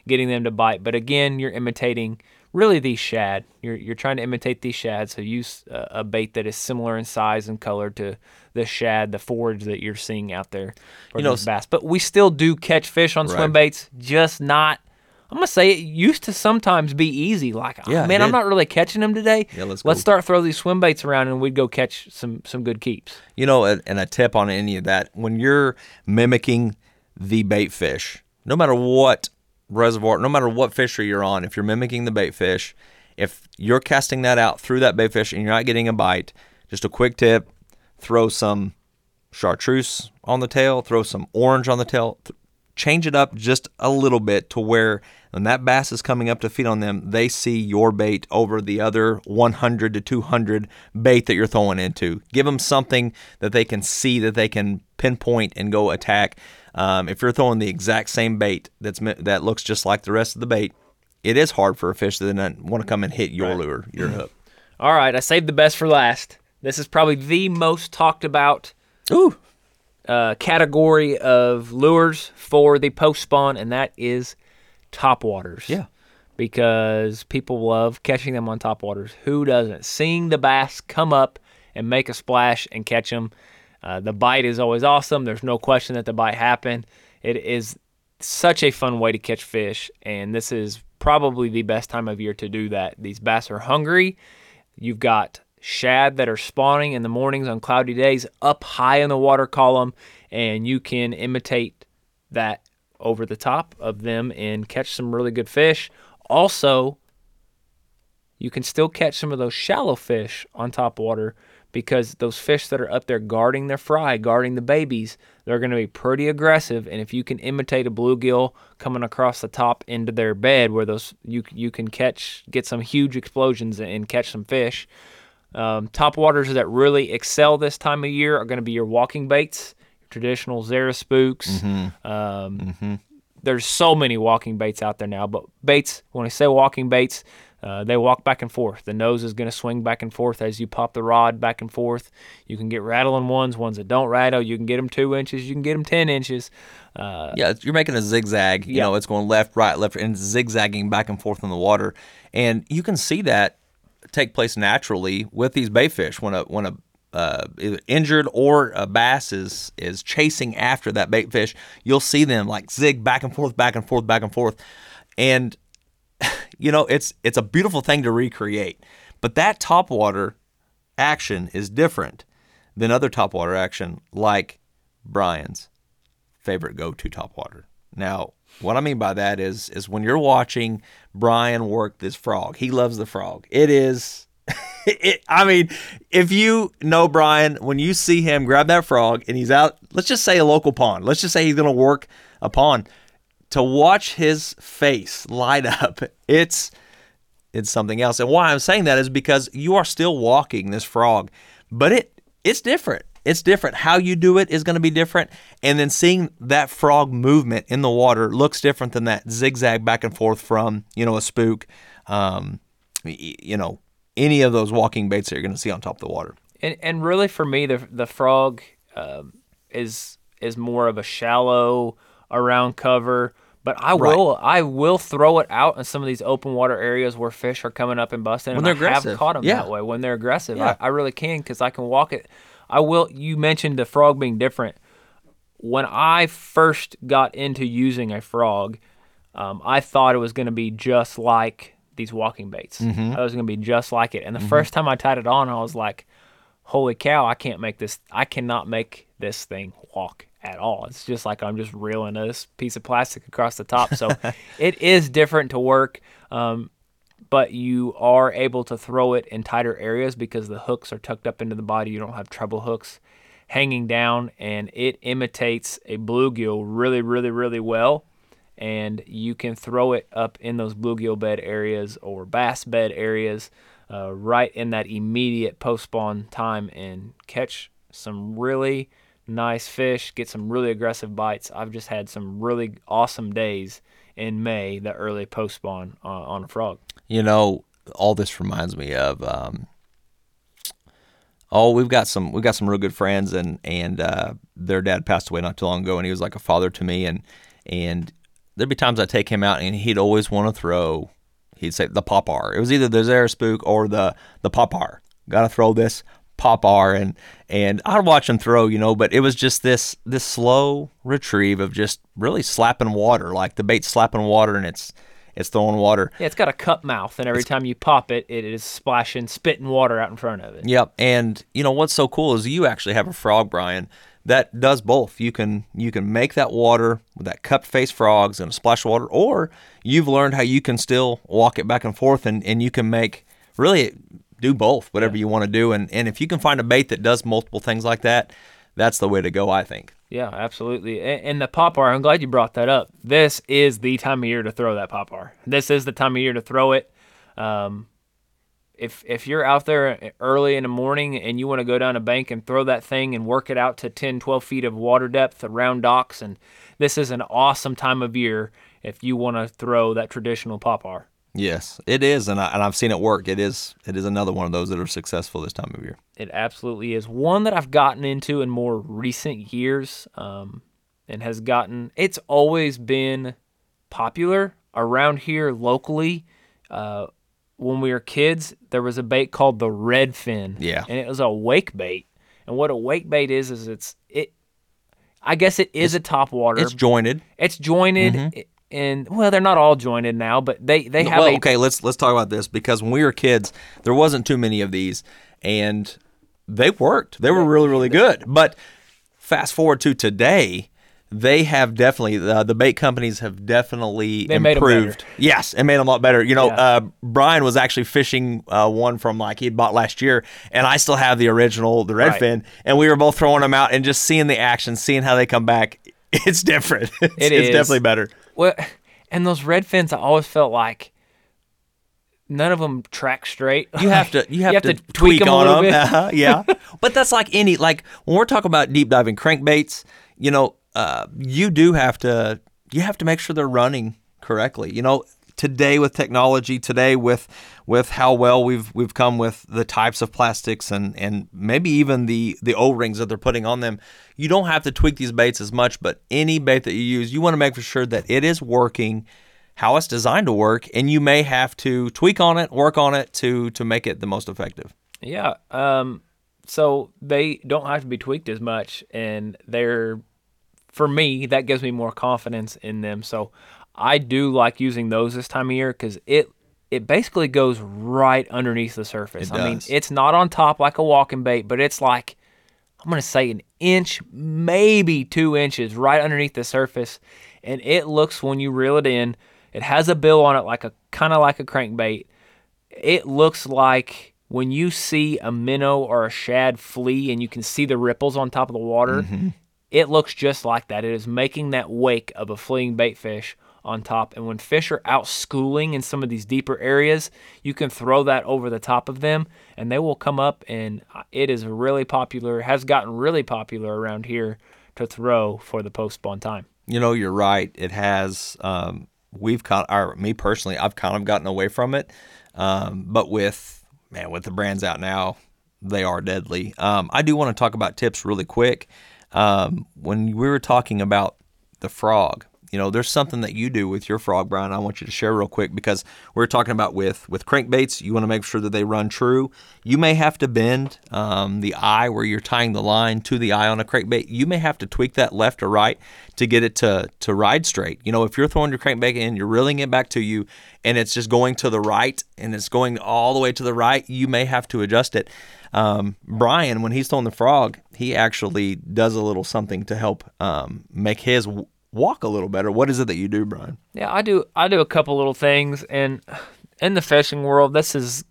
getting them to bite? But again, you're imitating really these shad. You're, you're trying to imitate these shad, so use a, a bait that is similar in size and color to the shad, the forage that you're seeing out there for you know, bass. But we still do catch fish on right. swim baits, just not – I'm gonna say it used to sometimes be easy. Like, ah, yeah, man, I'm not really catching them today. Yeah, let's let's start throw these swim baits around, and we'd go catch some some good keeps. You know, and a tip on any of that: when you're mimicking the bait fish, no matter what reservoir, no matter what fishery you're on, if you're mimicking the bait fish, if you're casting that out through that bait fish and you're not getting a bite, just a quick tip: throw some chartreuse on the tail, throw some orange on the tail, change it up just a little bit to where when that bass is coming up to feed on them, they see your bait over the other 100 to 200 bait that you're throwing into. Give them something that they can see that they can pinpoint and go attack. Um, if you're throwing the exact same bait that's that looks just like the rest of the bait, it is hard for a fish to then want to come and hit your right. lure, your hook. All right, I saved the best for last. This is probably the most talked about Ooh. Uh, category of lures for the post spawn, and that is top waters. Yeah. Because people love catching them on top waters. Who doesn't? Seeing the bass come up and make a splash and catch them. Uh, the bite is always awesome. There's no question that the bite happened. It is such a fun way to catch fish, and this is probably the best time of year to do that. These bass are hungry. You've got shad that are spawning in the mornings on cloudy days up high in the water column, and you can imitate that over the top of them and catch some really good fish. Also, you can still catch some of those shallow fish on top water because those fish that are up there guarding their fry, guarding the babies, they're going to be pretty aggressive. And if you can imitate a bluegill coming across the top into their bed, where those you you can catch, get some huge explosions and catch some fish. Um, top waters that really excel this time of year are going to be your walking baits, traditional Zara spooks. Mm-hmm. Um, mm-hmm. There's so many walking baits out there now, but baits, when I say walking baits, uh, they walk back and forth. The nose is going to swing back and forth as you pop the rod back and forth. You can get rattling ones, ones that don't rattle. You can get them two inches. You can get them ten inches. Uh, yeah, you're making a zigzag. You yeah. know, it's going left, right, left, and zigzagging back and forth in the water. And you can see that take place naturally with these bayfish when a when a uh, injured or a bass is is chasing after that bait fish, you'll see them like zig back and forth, back and forth, back and forth, and you know, it's it's a beautiful thing to recreate. But that topwater action is different than other topwater action like Brian's favorite go-to topwater. Now, what I mean by that is is when you're watching Brian work this frog, he loves the frog. It is it, I mean, if you know Brian, when you see him grab that frog and he's out, let's just say a local pond. Let's just say he's going to work a pond to watch his face light up, it's it's something else. And why I'm saying that is because you are still walking this frog, but it it's different. It's different. How you do it is going to be different. And then seeing that frog movement in the water looks different than that zigzag back and forth from, you know, a spook, um, you know, any of those walking baits that you're going to see on top of the water. And, and really for me, the, the frog um, is, is more of a shallow around cover but I right. will I will throw it out in some of these open water areas where fish are coming up and busting. When and they're I aggressive. have caught them yeah. that way when they're aggressive. Yeah. I, I really can because I can walk it. I will. You mentioned the frog being different. When I first got into using a frog, um, I thought it was going to be just like these walking baits. Mm-hmm. I was going to be just like it. And the mm-hmm. first time I tied it on, I was like, "Holy cow! I can't make this. I cannot make this thing walk." at all. It's just like I'm just reeling this piece of plastic across the top. So it is different to work, um, but you are able to throw it in tighter areas because the hooks are tucked up into the body. You don't have treble hooks hanging down, and it imitates a bluegill really, really, really well. And you can throw it up in those bluegill bed areas or bass bed areas uh, right in that immediate post spawn time and catch some really nice fish, get some really aggressive bites. I've just had some really awesome days in May, the early post spawn uh, on a frog. You know, all this reminds me of. Um, oh, we've got some we've got some real good friends, and and uh, their dad passed away not too long ago, and he was like a father to me, and and there'd be times I'd take him out, and he'd always want to throw. He'd say the pop popar. It was either the Zara spook or the the popar. Got to throw this Pop-R and and I'd watch him throw, you know, but it was just this this slow retrieve of just really slapping water, like the bait slapping water and it's it's throwing water. Yeah, it's got a cup mouth, and every it's, time you pop it, it is splashing, spitting water out in front of it. Yep, and you know what's so cool is you actually have a frog, Brian, that does both. You can you can make that water with that cupped face frogs and a splash of water, or you've learned how you can still walk it back and forth, and and you can make really do both, whatever yeah. you want to do. And and if you can find a bait that does multiple things like that, that's the way to go. I think. Yeah, absolutely. And, and the popper, I'm glad you brought that up. This is the time of year to throw that popper. This is the time of year to throw it. Um, if if you're out there early in the morning and you want to go down a bank and throw that thing and work it out to 10, 12 feet of water depth around docks, and this is an awesome time of year if you want to throw that traditional popper. Yes, it is, and, I, and I've seen it work. It is it is another one of those that are successful this time of year. It absolutely is one that I've gotten into in more recent years, um, and has gotten. It's always been popular around here locally. Uh, when we were kids, there was a bait called the redfin. Yeah. And it was a wake bait. And what a wake bait is is it's it I guess it is It's- a top water. It's jointed. It's jointed mm-hmm. and well, they're not all jointed now, but they they have well, a okay, let's let's talk about this because when we were kids, there wasn't too many of these, and they worked. They were really really good. But fast forward to today, they have definitely uh, the bait companies have definitely They made 'em better. improved. Yes, it made them a lot better. You know, Yeah. uh, Brian was actually fishing uh, one from like he had bought last year, and I still have the original, the Right. redfin, and we were both throwing them out and just seeing the action, seeing how they come back. It's different. It's, It it's definitely better. well, and those red fins I always felt like none of them track straight. You have to you have, to, tweak tweak, them a little bit. Uh-huh, yeah, but that's like any like when we're talking about deep diving crankbaits. You know, uh, you do have to you have to make sure they're running correctly. You know, today with technology, today with with how well we've we've come with the types of plastics and and maybe even the the O rings that they're putting on them. You don't have to tweak these baits as much, but any bait that you use, you want to make sure that it is working how it's designed to work, and you may have to tweak on it, work on it to to make it the most effective. Yeah. Um, so they don't have to be tweaked as much, and they're, for me, that gives me more confidence in them. So I do like using those this time of year because it it basically goes right underneath the surface. I mean, it's not on top like a walking bait, but it's like I'm gonna say an inch, maybe two inches, right underneath the surface, and it looks when you reel it in. It has a bill on it, like a kind of like a crankbait. It looks like when you see a minnow or a shad flee, and you can see the ripples on top of the water. Mm-hmm. It looks just like that. It is making that wake of a fleeing bait fish on top. And when fish are out schooling in some of these deeper areas, you can throw that over the top of them and they will come up. And it is really popular, has gotten really popular around here to throw for the post spawn time. You know, you're right. It has. Um, we've caught or me personally, I've kind of gotten away from it. Um, but with man, with the brands out now, they are deadly. Um, I do want to talk about tips really quick. Um, when we were talking about the frog, you know, there's something that you do with your frog, Brian. I want you to share real quick because we're talking about with with crankbaits. You want to make sure that they run true. You may have to bend um, the eye where you're tying the line to the eye on a crankbait. You may have to tweak that left or right to get it to to ride straight. You know, if you're throwing your crankbait in, you're reeling it back to you, and it's just going to the right and it's going all the way to the right, you may have to adjust it. Um, Brian, when he's throwing the frog, he actually does a little something to help um, make his w- walk a little better. What is it that you do, Brian? Yeah, I do. I do a couple little things, and in the fishing world, this is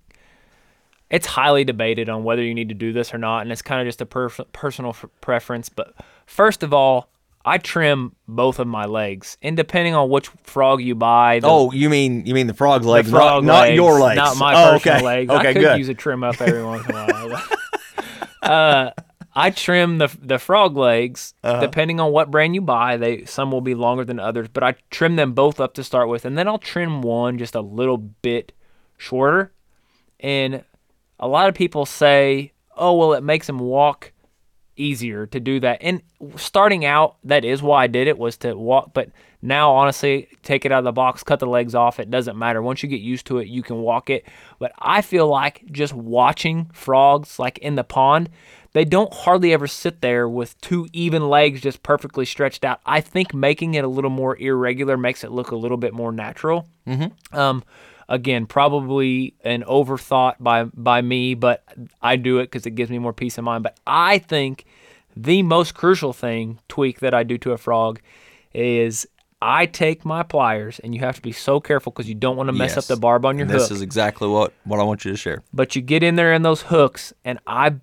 it's highly debated on whether you need to do this or not, and it's kind of just a per- personal f- preference. But first of all, I trim both of my legs, and depending on which frog you buy, the, Oh, you mean you mean the frog's the legs, frog not, not your legs, not my oh, personal okay. legs. Okay, I could good. use a trim up every once in a while. uh, I trim the the frog legs Uh-huh. depending on what brand you buy. They some will be longer than others, but I trim them both up to start with, and then I'll trim one just a little bit shorter. And a lot of people say, "Oh, well, it makes them walk easier to do that." And starting out, that is why I did it was to walk. But now, honestly, take it out of the box, cut the legs off. It doesn't matter. Once you get used to it, you can walk it. But I feel like just watching frogs, like in the pond, they don't hardly ever sit there with two even legs just perfectly stretched out. I think making it a little more irregular makes it look a little bit more natural. Mm-hmm. Um, again, probably an overthought by by me, but I do it because it gives me more peace of mind. But I think the most crucial thing tweak that I do to a frog is I take my pliers, and you have to be so careful because you don't want to mess up the barb on your And this hook is exactly what what I want you to share. but you get in there in those hooks and I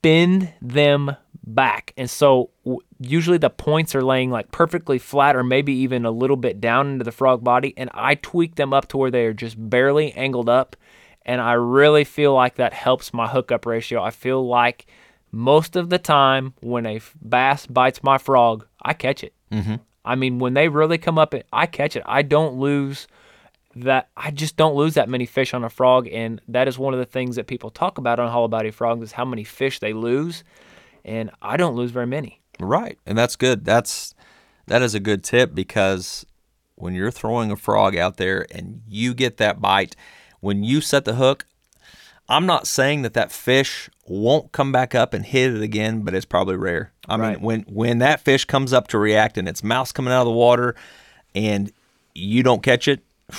bend them back. And so w- usually the points are laying like perfectly flat or maybe even a little bit down into the frog body. And I tweak them up to where they are just barely angled up. And I really feel like that helps my hookup ratio. I feel like most of the time when a bass bites my frog, I catch it. Mm-hmm. I mean, when they really come up, I catch it. I don't lose that I just don't lose that many fish on a frog, and that is one of the things that people talk about on hollow body frogs is how many fish they lose, and I don't lose very many. Right, and that's good. That's that is a good tip because when you're throwing a frog out there and you get that bite, when you set the hook, I'm not saying that that fish won't come back up and hit it again, but it's probably rare. I Right. mean, when when that fish comes up to react and its mouth's coming out of the water, and you don't catch it,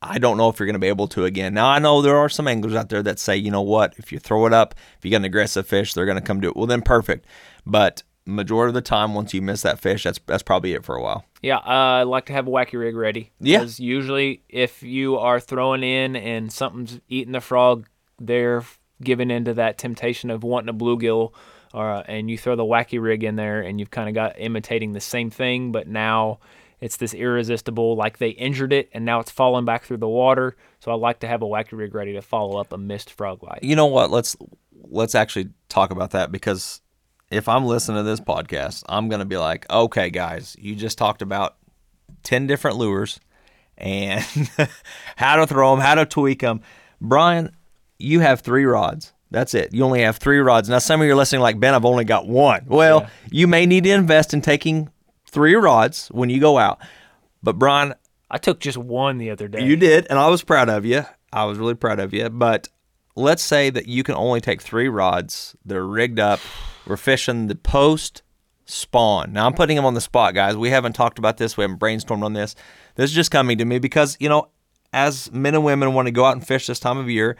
I don't know if you're going to be able to again. Now I know there are some anglers out there that say, you know what, if you throw it up, if you got an aggressive fish, they're going to come do it. Well, then perfect. But majority of the time, once you miss that fish, that's that's probably it for a while. Yeah, uh, I like to have a wacky rig ready. Yeah. Because usually, if you are throwing in and something's eating the frog, they're giving into that temptation of wanting a bluegill, uh, and you throw the wacky rig in there, and you've kind of got imitating the same thing, but now it's this irresistible. Like they injured it, and now it's falling back through the water. So I like to have a wacky rig ready to follow up a missed frog bite. You know what? Let's let's actually talk about that because if I'm listening to this podcast, I'm to be like, okay, guys, you just talked about ten different lures and how to throw them, how to tweak them. Brian, you have three rods. That's it. You only have three rods. Now, some of you are listening like, Ben, I've only got one. Well, Yeah. you may need to invest in taking three rods when you go out. But, Brian, I took just one the other day. you did, and I was proud of you. I was really proud of you. But let's say that you can only take three rods. They're rigged up. We're fishing the post spawn. Now I'm putting them on the spot, guys. We haven't talked about this. We haven't brainstormed on this. This is just coming to me because you know, as men and women want to go out and fish this time of year,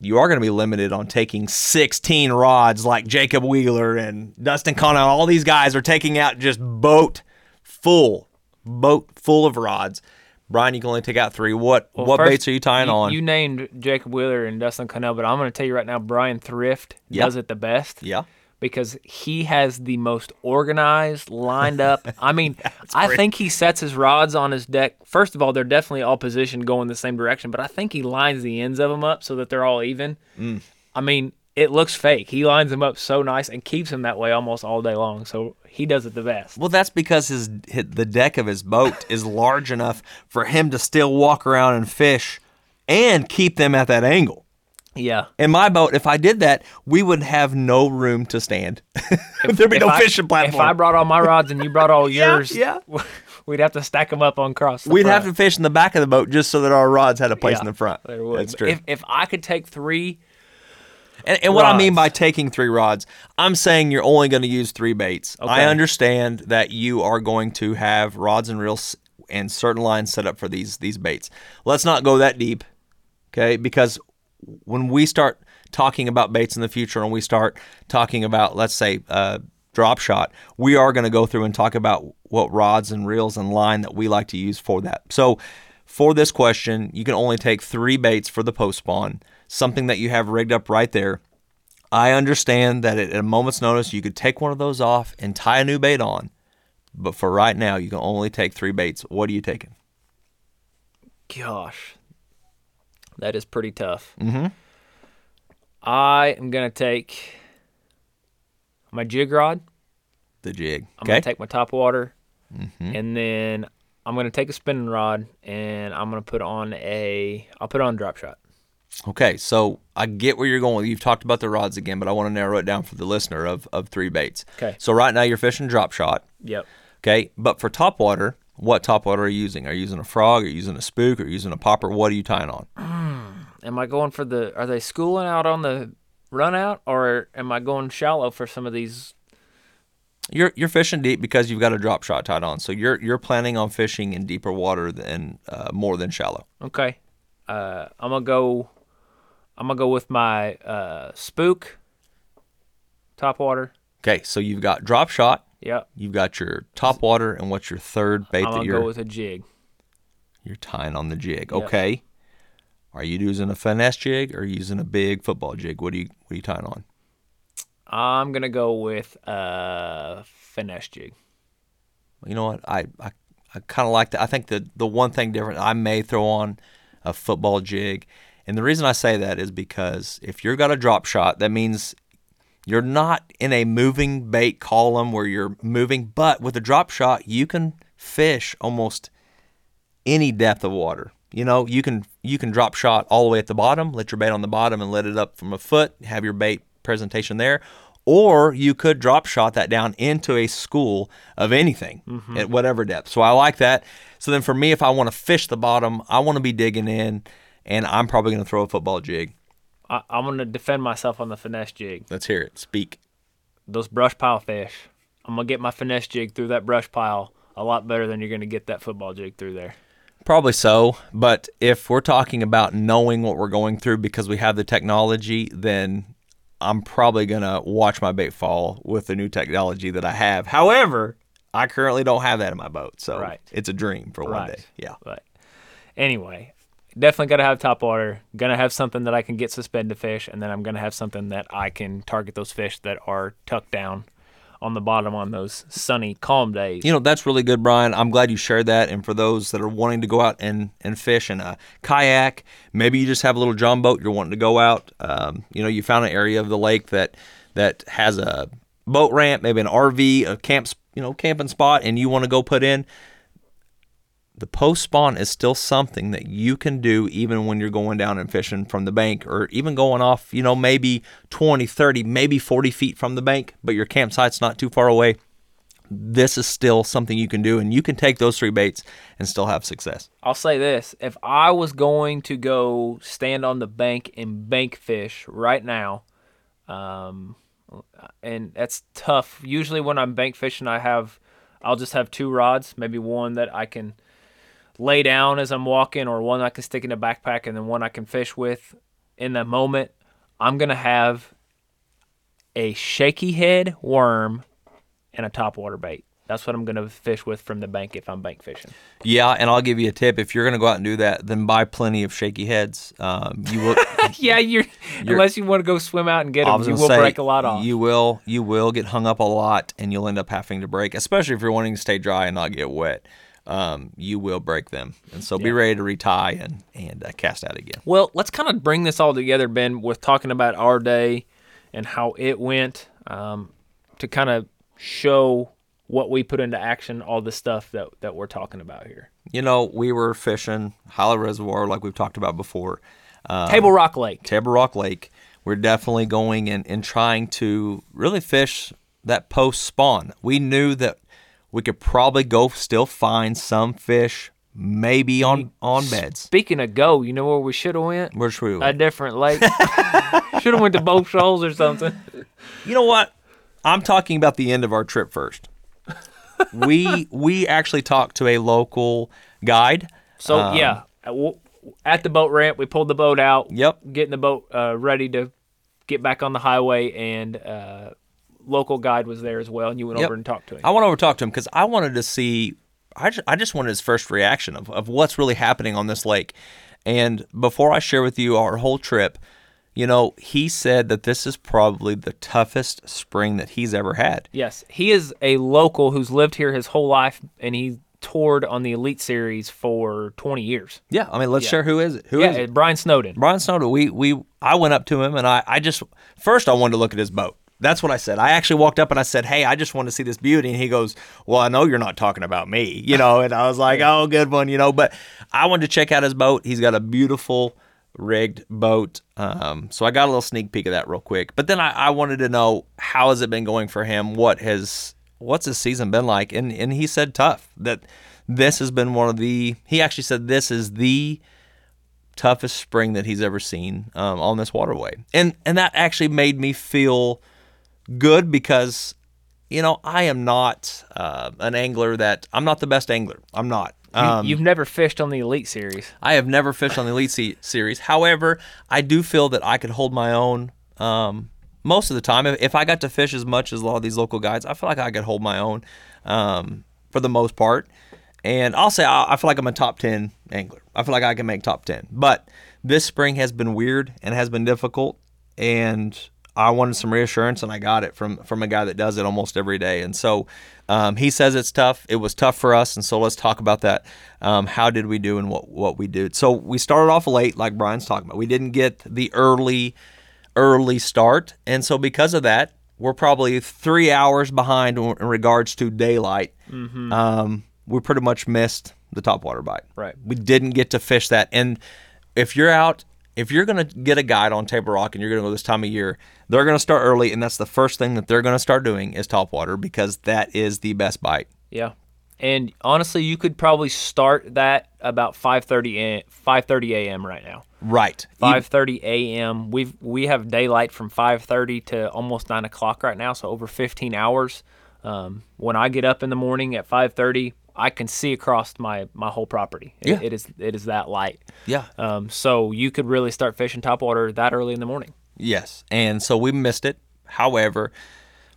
you are going to be limited on taking 16 rods like Jacob Wheeler and Dustin Connell. All these guys are taking out just boat full, boat full of rods. Brian, you can only take out three. What Well, what first, baits are you tying you, on? You named Jacob Wheeler and Dustin Connell, but I'm going to tell you right now, Brian Thrift Yep. does it the best. yeah. Because he has the most organized, lined up. I mean, I think he sets his rods on his deck. First of all, they're definitely all positioned going the same direction, but I think he lines the ends of them up so that they're all even. Mm. I mean, it looks fake. He lines them up so nice and keeps them that way almost all day long. So he does it the best. Well, that's because his, his the deck of his boat is large enough for him to still walk around and fish and keep them at that angle. Yeah. In my boat, if I did that, we would have no room to stand. If, There'd be no I- fishing platform. If I brought all my rods and you brought all yours, yeah. we'd have to stack them up on cross. We'd have to fish in the back of the boat just so that our rods had a place Yeah, in the front. There would. That's true. If, if I could take three, and and what I mean by taking three rods, I'm saying you're only going to use three baits. I understand that you are going to have rods and reels and certain lines set up for these these baits. Let's not go that deep, okay? Because when we start talking about baits in the future and we start talking about, let's say, uh, drop shot, we are going to go through and talk about what rods and reels and line that we like to use for that. So, for this question, you can only take three baits for the post spawn, something that you have rigged up right there. I understand that at a moment's notice, you could take one of those off and tie a new bait on. But for right now, you can only take three baits. What are you taking? gosh, that is pretty tough. Mm-hmm. I am gonna take my jig rod. The jig. I'm Okay. gonna take my top water, and then I'm gonna take a spinning rod, and I'm gonna put on a. I'll put on a drop shot. Okay, so I get where you're going. With you've talked about the rods again, but I want to narrow it down for the listener of, of three baits. Okay. So right now you're fishing drop shot. Yep. Okay, but for top water, what top water are you using? Are you using a frog? Are you using a spook? Are you using a popper? What are you tying on? Am I going for the? Are they schooling out on the run out, or am I going shallow for some of these? You're you're fishing deep because you've got a drop shot tied on. So you're you're planning on fishing in deeper water than uh, more than shallow. Okay. Uh, I'm gonna go. I'm gonna go with my uh, spook. Top water. Okay, so you've got drop shot, Yep. you've got your top water, and what's your third bait I'm that gonna you're go with a jig. you're tying on the jig? Yep. Okay. Are you using a finesse jig or are you using a big football jig? What are you what are you tying on? I'm gonna go with a finesse jig. You know what? I I, I kind of like that. I think the the one thing different I may throw on a football jig, and the reason I say that is because if you've got a drop shot, that means you're not in a moving bait column where you're moving, but with a drop shot, you can fish almost any depth of water. You know, you can you can drop shot all the way at the bottom, let your bait on the bottom and let it up from a foot, have your bait presentation there. Or you could drop shot that down into a school of anything mm-hmm. at whatever depth. So I like that. So then for me, if I want to fish the bottom, I want to be digging in and I'm probably going to throw a football jig. I, I'm gonna defend myself on the finesse jig. Let's hear it. Speak. Those brush pile fish. I'm gonna get my finesse jig through that brush pile a lot better than you're gonna get that football jig through there. Probably so, but if we're talking about knowing what we're going through because we have the technology, then I'm probably going to watch my bait fall with the new technology that I have. However, I currently don't have that in my boat, so Right. it's a dream for one Right. day. Yeah. But anyway, definitely gotta have top water. Gonna have something that I can get suspended fish, and then I'm gonna have something that I can target those fish that are tucked down on the bottom on those sunny, calm days. You know, that's really good, Brian. I'm glad you shared that. And for those that are wanting to go out and, and fish in a kayak, maybe you just have a little john boat, you're wanting to go out. Um, you know, you found an area of the lake that that has a boat ramp, maybe an RV, a camp, you know, camping spot, and you want to go put in. The post spawn is still something that you can do even when you're going down and fishing from the bank or even going off, you know, maybe 20, 30, maybe 40 feet from the bank, but your campsite's not too far away this is still something you can do and you can take those three baits and still have success I'll say this: if I was going to go stand on the bank and bank fish right now, um, and that's tough. Usually, when I'm bank fishing, I have, I'll just have two rods, maybe one that I can lay down as I'm walking, or one I can stick in a backpack, and then one I can fish with in the moment. I'm gonna have a shaky head worm and a topwater bait. That's what I'm gonna fish with from the bank if I'm bank fishing. yeah and i'll give you a tip if you're going to go out and do that then buy plenty of shaky heads um, you will yeah, you're, unless you want to go swim out and get them, you will say, break a lot off. You will, you will get hung up a lot, and you'll end up having to break, especially if you're wanting to stay dry and not get wet. Um, you will break them, and so be ready to retie and and uh, cast out again. well, let's kind of bring this all together, Ben, with talking about our day and how it went um, to kind of show what we put into action, all the stuff that, that we're talking about here. You know, we were fishing Hollow Reservoir, like we've talked about before. Uh, Table Rock Lake. Table Rock Lake. We're definitely going and, and trying to really fish that post spawn. We knew that we could probably go still find some fish, maybe on on beds. Speaking of go, you know where we should have went? Where should we? went? A different lake. should have went to Bull Shoals or something. You know what? I'm talking about the end of our trip first. we we actually talked to a local guide. So Um, yeah, at the boat ramp, we pulled the boat out. Yep. Getting the boat uh, ready to get back on the highway, and uh, local guide was there as well, and you went Yep. over and talked to him. I went over to talk to him because I wanted to see. I just, I just wanted his first reaction of, of what's really happening on this lake. And before I share with you our whole trip, you know, he said that this is probably the toughest spring that he's ever had. Yes, he is a local who's lived here his whole life, and he toured on the Elite Series for 20 years. Yeah, I mean, let's Yeah. share who is it? Who yeah, is it? Brian Snowden. Brian Snowden. We we I went up to him and I I just first I wanted to look at his boat. That's what I said. I actually walked up and I said, "Hey, I just want to see this beauty." And he goes, "Well, I know you're not talking about me, you know." And I was like, "Oh, good one, you know." But I wanted to check out his boat. He's got a beautiful rigged boat. Um, so I got a little sneak peek of that real quick. But then I, I wanted to know how has it been going for him? What has what's his season been like? And and he said tough. That this has been one of the. He actually said this is the toughest spring that he's ever seen um, on this waterway, and and that actually made me feel good because you know I am not uh, an angler that I'm not the best angler. I'm not. You, Um, you've never fished on the Elite Series. I have never fished on the Elite Se- Series. However, I do feel that I could hold my own um, most of the time. If, if I got to fish as much as a lot of these local guides, I feel like I could hold my own um, for the most part. And I'll say I, I feel like I'm a top 10 angler. I feel like I can make top 10. But this spring has been weird and has been difficult. And I wanted some reassurance, and I got it from from a guy that does it almost every day. And so um, he says it's tough. It was tough for us, and so let's talk about that. Um, how did we do and what what we did? So we started off late, like Brian's talking about. We didn't get the early early start, and so because of that, we're probably three hours behind in regards to daylight. Mm-hmm. Um, we pretty much missed the top water bite. Right. We didn't get to fish that. And if you're out, if you're going to get a guide on Table Rock and you're going to go this time of year, they're going to start early, and that's the first thing that they're going to start doing is top water because that is the best bite. Yeah. And honestly, you could probably start that about 5:30 a- 5:30 a.m. right now. Right. 5:30 a.m. We've we have daylight from 5:30 to almost nine o'clock right now, so over 15 hours. Um, when I get up in the morning at 5:30, I can see across my my whole property. It- Yeah. it is it is that light. Yeah. Um, so you could really start fishing topwater that early in the morning. Yes, and so we missed it. However,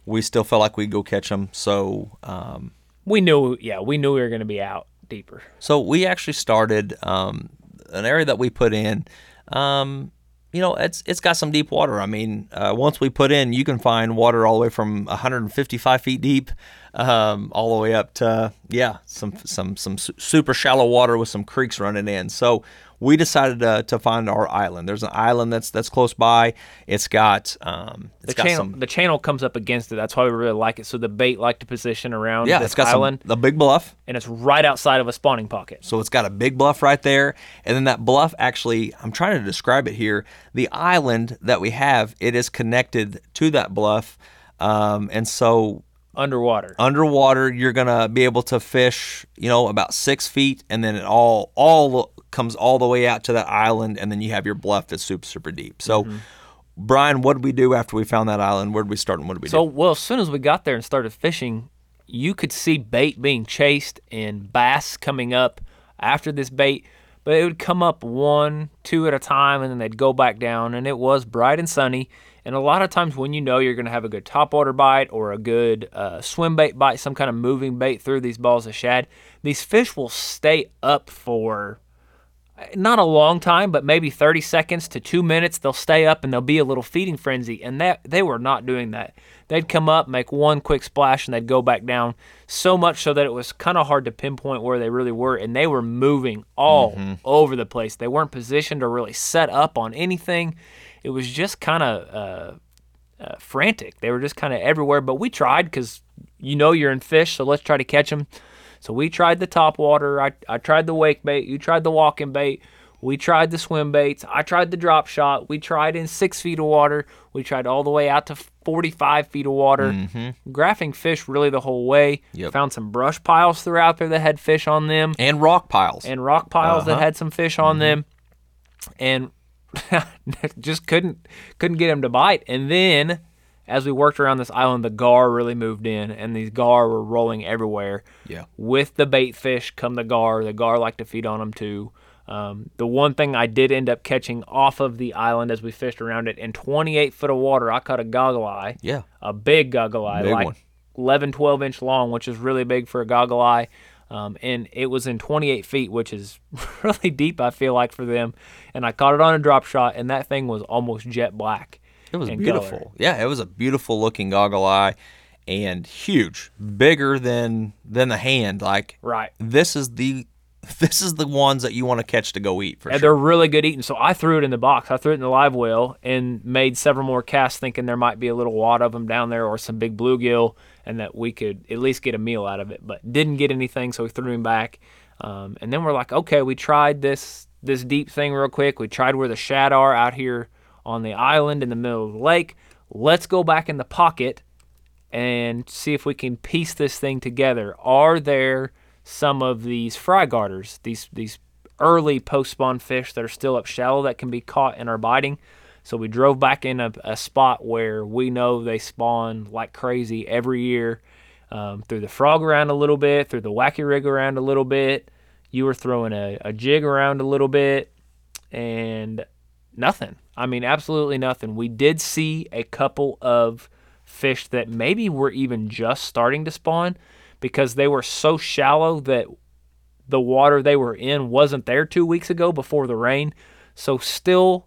we still felt like we'd go catch them. So, um, We knew, yeah, we knew we were going to be out deeper. so we actually started um, an area that we put in. Um, you know, it's it's got some deep water. I mean, uh, once we put in, you can find water all the way from 155 feet deep, um, all the way up to yeah, some some some su- super shallow water with some creeks running in. So we decided to, to find our island. There's an island that's that's close by. It's got um, it's The got channel, some the channel comes up against it. That's why we really like it. So the bait like to position around yeah, this it's got island, some the big bluff. and it's right outside of a spawning pocket. So it's got a big bluff right there. And then that bluff actually, I'm trying to describe it here. The island that we have, it is connected to that bluff. Um, and so Underwater. underwater, you're going to be able to fish, you know, about six feet. And then it all, all comes all the way out to that island. And then you have your bluff that's super, super deep. So, Mm-hmm. Brian, what did we do after we found that island? Where did we start and what did we So, do? well, as soon as we got there and started fishing, you could see bait being chased and bass coming up after this bait, but it would come up one, two at a time, and then they'd go back down. And it was bright and sunny. And a lot of times, when you know you're going to have a good topwater bite or a good uh, swim bait bite, some kind of moving bait through these balls of shad, these fish will stay up for not a long time, but maybe 30 seconds to two minutes. They'll stay up and they'll be a little feeding frenzy. And that they were not doing that. They'd come up, make one quick splash, and they'd go back down. So much so that it was kind of hard to pinpoint where they really were. And they were moving all over the place. They weren't positioned or really set up on anything. It was just kind of uh, uh, frantic. They were just kind of everywhere. But we tried because you know you're in fish, so let's try to catch them. So we tried the top water. I, I tried the wake bait. You tried the walking bait. We tried the swim baits. I tried the drop shot. We tried in six feet of water. We tried all the way out to 45 feet of water. Graphing fish really the whole way. Yep. Found some brush piles throughout there that had fish on them And rock piles. and rock piles that Uh-huh. had some fish on them, and just couldn't couldn't get them to bite. And then, as we worked around this island, the gar really moved in, and these gar were rolling everywhere. Yeah. With the bait fish come the gar. The gar like to feed on them too. Um, the one thing I did end up catching off of the island as we fished around it in 28 foot of water, I caught a goggle eye yeah. a big goggle eye, Big like one. 11, 12 inch long, which is really big for a goggle eye. Um, and it was in 28 feet, which is really deep, I feel like, for them. And I caught it on a drop shot, and that thing was almost jet black. It was beautiful. color. Yeah, it was a beautiful looking goggle eye and huge, bigger than than the hand. Like Right. this is the this is the ones that you want to catch to go eat for And sure. they're really good eating. So I threw it in the box. I threw it in the live well and made several more casts thinking there might be a little wad of them down there or some big bluegill and that we could at least get a meal out of it. But didn't get anything, so we threw him back. Um, and then we're like, okay, we tried this this deep thing real quick. We tried where the shad are out here on the island in the middle of the lake. Let's go back in the pocket and see if we can piece this thing together. Are there some of these fry guarders, these these early post spawn fish that are still up shallow that can be caught and are biting? So we drove back in a, a spot where we know they spawn like crazy every year. Um, threw the frog around a little bit, threw the wacky rig around a little bit. You were throwing a, a jig around a little bit, and nothing. I mean, absolutely nothing. We did see a couple of fish that maybe were even just starting to spawn because they were so shallow that the water they were in wasn't there two weeks ago before the rain. So, still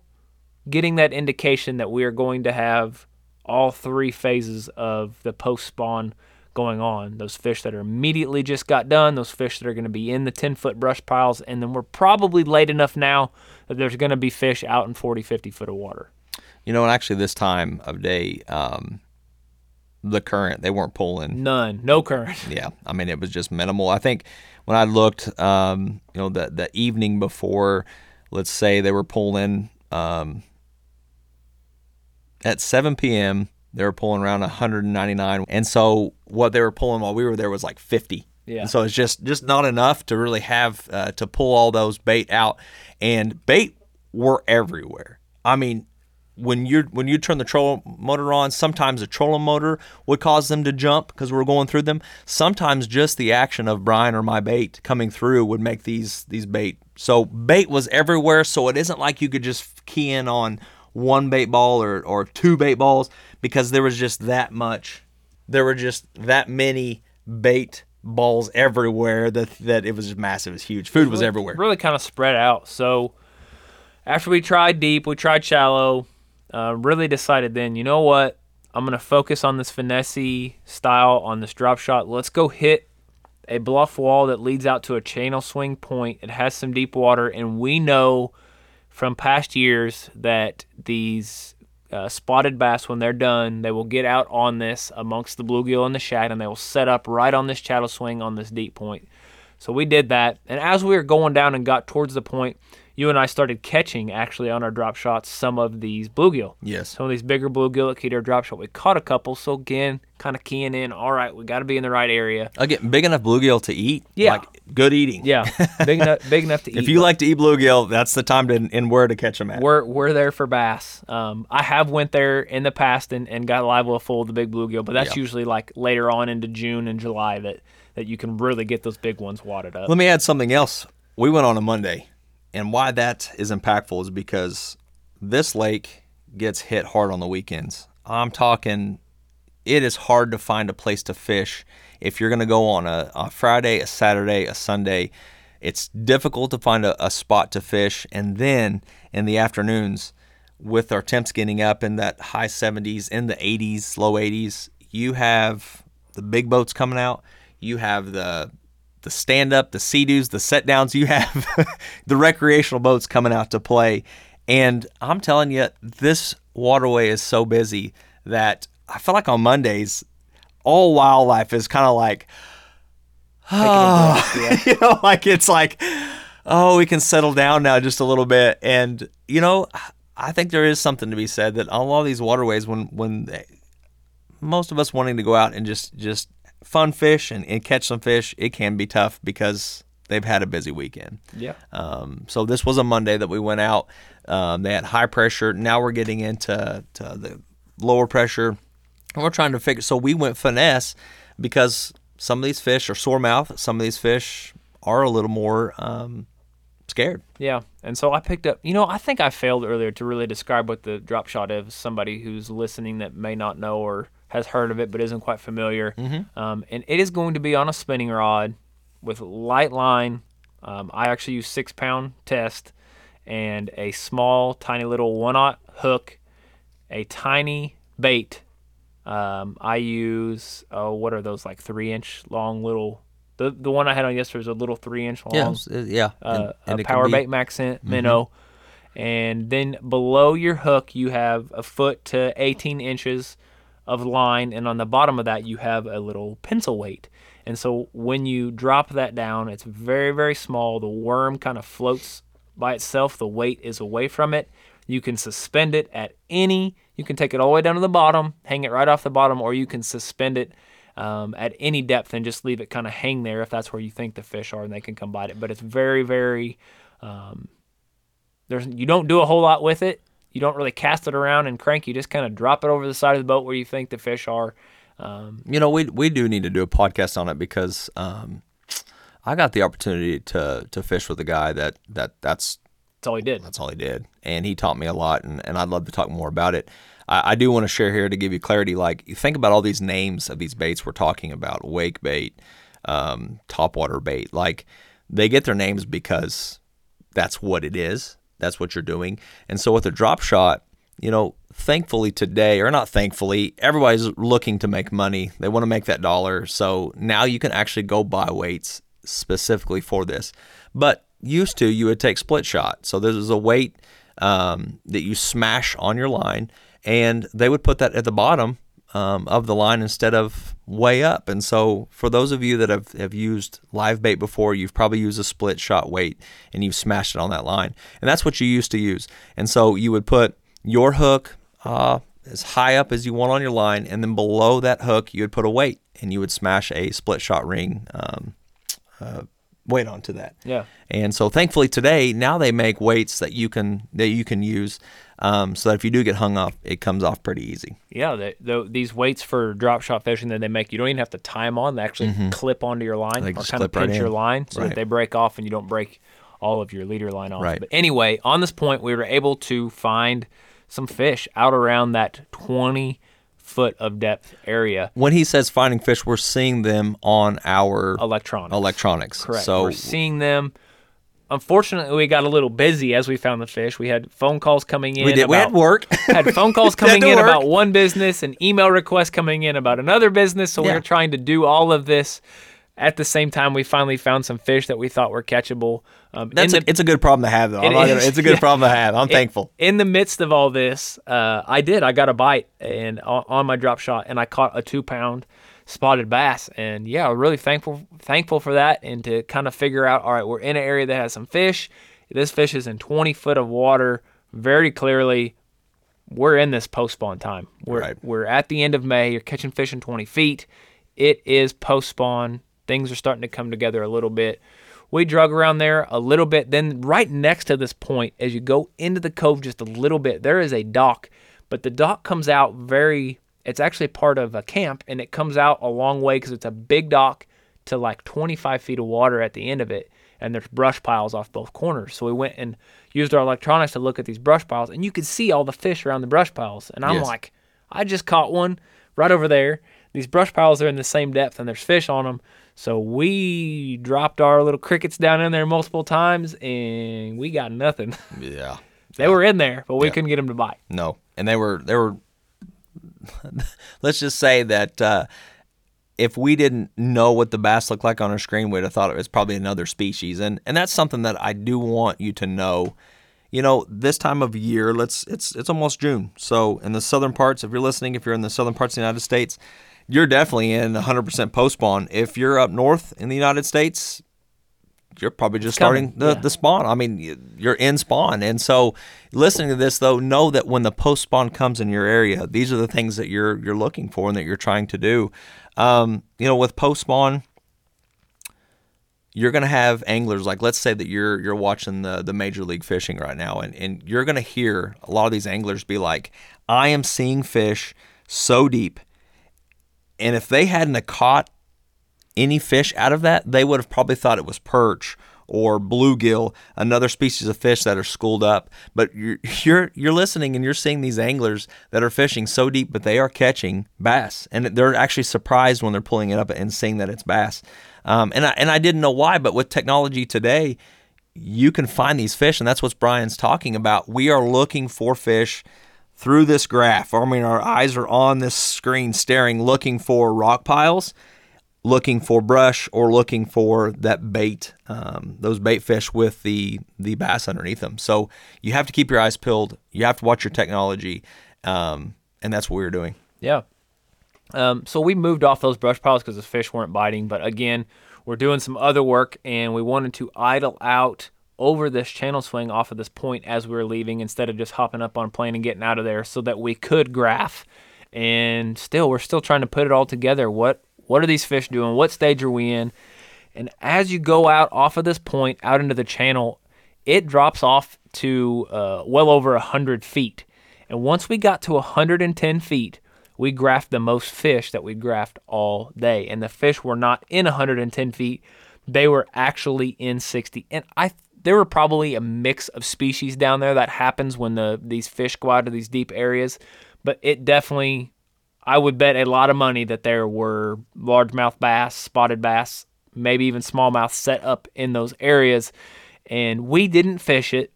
getting that indication that we are going to have all three phases of the post spawn going on. Those fish that are immediately just got done, those fish that are going to be in the 10 foot brush piles, and then we're probably late enough now that there's going to be fish out in 40, 50 foot of water. You know, and actually, this time of day, um, the current they weren't pulling. None, no current. Yeah, I mean it was just minimal. I think when I looked, um, you know, the the evening before, let's say they were pulling um, at 7 p.m. They were pulling around 199, and so what they were pulling while we were there was like 50. Yeah. And so it's just just not enough to really have uh, to pull all those bait out, and bait were everywhere. I mean, when you when you turn the trolling motor on, sometimes the trolling motor would cause them to jump because we're going through them. Sometimes just the action of Brian or my bait coming through would make these these bait. So bait was everywhere. So it isn't like you could just key in on one bait ball or or two bait balls because there was just that much. There were just that many bait balls everywhere that that it was just massive. It was huge. Food was everywhere. Really kind of spread out. So after we tried deep, we tried shallow uh, really decided then, you know what? I'm going to focus on this finesse style, on this drop shot. Let's go hit a bluff wall that leads out to a channel swing point. It has some deep water, and we know from past years that these uh, spotted bass, when they're done, they will get out on this amongst the bluegill and the shad, and they will set up right on this channel swing on this deep point. So we did that, and as we were going down and got towards the point, you and I started catching actually on our drop shots some of these bluegill. Yes. Some of these bigger bluegill at Keter drop shot. We caught a couple, so again, kind of keying in. All right, we got to be in the right area. Again, big enough bluegill to eat. Yeah. Like good eating. Yeah, big enough, big enough to eat. If you like to eat bluegill, that's the time to and where to catch them at. we're we're there for bass. Um, I have went there in the past and, and got live well full of the big bluegill, but that's Yeah. usually like later on into June and July that that you can really get those big ones wadded up. Let me add something else. We went on a Monday, and why that is impactful is because this lake gets hit hard on the weekends. I'm talking, it is hard to find a place to fish if you're going to go on a, a Friday, a Saturday, a Sunday. It's difficult to find a, a spot to fish, and then in the afternoons, with our temps getting up in that high 70s, in the 80s, low 80s, you have the big boats coming out. You have the the stand up, the sea doos, the set downs. You have the recreational boats coming out to play, and I'm telling you, this waterway is so busy that I feel like on Mondays, all wildlife is kind of like, ah. yeah. you know, like it's like, oh, we can settle down now just a little bit. And you know, I think there is something to be said that on a lot of these waterways, when when they, most of us wanting to go out and just just fun fish and, and catch some fish, it can be tough because they've had a busy weekend. Yeah. Um, so this was a Monday that we went out. Um, they had high pressure. Now we're getting into to the lower pressure. And we're trying to figure. So we went finesse because some of these fish are sore mouth. Some of these fish are a little more um, scared. Yeah, and so I picked up. You know, I think I failed earlier to really describe what the drop shot is. Somebody who's listening that may not know or has heard of it but isn't quite familiar. Um, and it is going to be on a spinning rod with light line. Um, I actually use six pound test and a small, tiny little one aught hook, a tiny bait. Um, I use oh, what are those like three inch long little. The the one I had on yesterday was a little three inch long Yeah, uh, yeah. uh, and a power bait MaxScent minnow, and then below your hook you have a foot to 18 inches of line, and on the bottom of that you have a little pencil weight. And so when you drop that down, it's very very small. The worm kind of floats by itself. The weight is away from it. You can suspend it at any. You can take it all the way down to the bottom, hang it right off the bottom, or you can suspend it um, at any depth and just leave it kind of hang there if that's where you think the fish are and they can come bite it. But it's very, very. Um, there's you don't do a whole lot with it. You don't really cast it around and crank. You just kind of drop it over the side of the boat where you think the fish are. Um, You know, we we do need to do a podcast on it because um, I got the opportunity to to fish with a guy that that that's that's all he did. That's all he did. And he taught me a lot, and, and I'd love to talk more about it. I, I do want to share here to give you clarity. Like, you think about all these names of these baits we're talking about wake bait, um, topwater bait. Like, they get their names because that's what it is, that's what you're doing. And so, with a drop shot, you know, thankfully today, or not thankfully, everybody's looking to make money. They want to make that dollar. So now you can actually go buy weights specifically for this. But used to, you would take split shot. So this is a weight um, that you smash on your line, and they would put that at the bottom um, of the line instead of way up. And so, for those of you that have, have used live bait before, you've probably used a split shot weight and you've smashed it on that line. And that's what you used to use. And so, you would put your hook uh, as high up as you want on your line, and then below that hook, you would put a weight and you would smash a split shot ring um, uh, weight onto that. Yeah. And so thankfully today, now they make weights that you can that you can use, um, so that if you do get hung up, it comes off pretty easy. Yeah, they, the, these weights for drop shot fishing that they make, you don't even have to tie them on. They actually clip onto your line Mm-hmm. They or kind of clip right pinch your line so Right. that they break off and you don't break all of your leader line off. Right. But anyway, on this point, we were able to find some fish out around that 20 foot of depth area. When he says finding fish, we're seeing them on our Electronics. electronics. Correct. So we're seeing them. Unfortunately, we got a little busy as we found the fish. We had phone calls coming in. we did. we had about- work. had phone calls coming in work. about one business and email requests coming in about another business. So we Yeah. were trying to do all of this at the same time. We finally found some fish that we thought were catchable. Um, That's in a, it's a good problem to have, though. Not gonna- it's a good yeah. problem to have. I'm thankful. in the midst of all this, uh, I did. I got a bite and on, on my drop shot, and I caught a two pound spotted bass. And yeah, really thankful thankful for that, and to kind of figure out. All right, we're in an area that has some fish. This fish is in 20 foot of water. Very clearly, we're in this post spawn time. We're Right. we're at the end of May. You're catching fish in 20 feet. It is post spawn. Things are starting to come together a little bit. We drug around there a little bit. Then right next to this point, as you go into the cove just a little bit, there is a dock. But the dock comes out very. It's actually part of a camp, and it comes out a long way because it's a big dock to like 25 feet of water at the end of it, and there's brush piles off both corners. So we went and used our electronics to look at these brush piles, and you could see all the fish around the brush piles. And I'm Yes. like, I just caught one right over there. These brush piles are in the same depth, and there's fish on them. So we dropped our little crickets down in there multiple times, and we got nothing. Yeah. they were in there, but we Yeah. couldn't get them to bite. No, and they were they were. let's just say that uh, if we didn't know what the bass looked like on our screen, we'd have thought it was probably another species, and and that's something that I do want you to know. You know, this time of year, let's it's it's almost June, so in the southern parts, if you're listening, if you're in the southern parts of the United States, you're definitely in 100% post spawn. If you're up north in the United States, you're probably just starting the, yeah. the spawn. I mean, you're in spawn. And so listening to this though, know that when the post spawn comes in your area, these are the things that you're you're looking for and that you're trying to do. Um, you know, with post spawn, you're gonna have anglers like let's say that you're you're watching the the major league fishing right now and, and you're gonna hear a lot of these anglers be like, I am seeing fish so deep. And if they hadn't have caught any fish out of that, they would have probably thought it was perch or bluegill, another species of fish that are schooled up. But you're you're you're listening and you're seeing these anglers that are fishing so deep, but they are catching bass, and they're actually surprised when they're pulling it up and seeing that it's bass. Um, and I and I didn't know why, but with technology today, you can find these fish, and that's what Brian's talking about. We are looking for fish through this graph. I mean, our eyes are on this screen, staring, looking for rock piles looking for brush or looking for that bait, um, those bait fish with the the bass underneath them. So you have to keep your eyes peeled. You have to watch your technology, um, and that's what we were doing. Yeah. Um, so we moved off those brush piles because the fish weren't biting. But again, we're doing some other work, and we wanted to idle out over this channel swing off of this point as we were leaving instead of just hopping up on a plane and getting out of there, so that we could graph. And still, we're still trying to put it all together. What what are these fish doing? What stage are we in? And as you go out off of this point out into the channel, it drops off to uh, well over 100 feet. And once we got to 110 feet, we graphed the most fish that we graphed all day. And the fish were not in 110 feet, they were actually in 60. And I there were probably a mix of species down there that happens when the these fish go out to these deep areas, but it definitely I would bet a lot of money that there were largemouth bass, spotted bass, maybe even smallmouth set up in those areas. And we didn't fish it.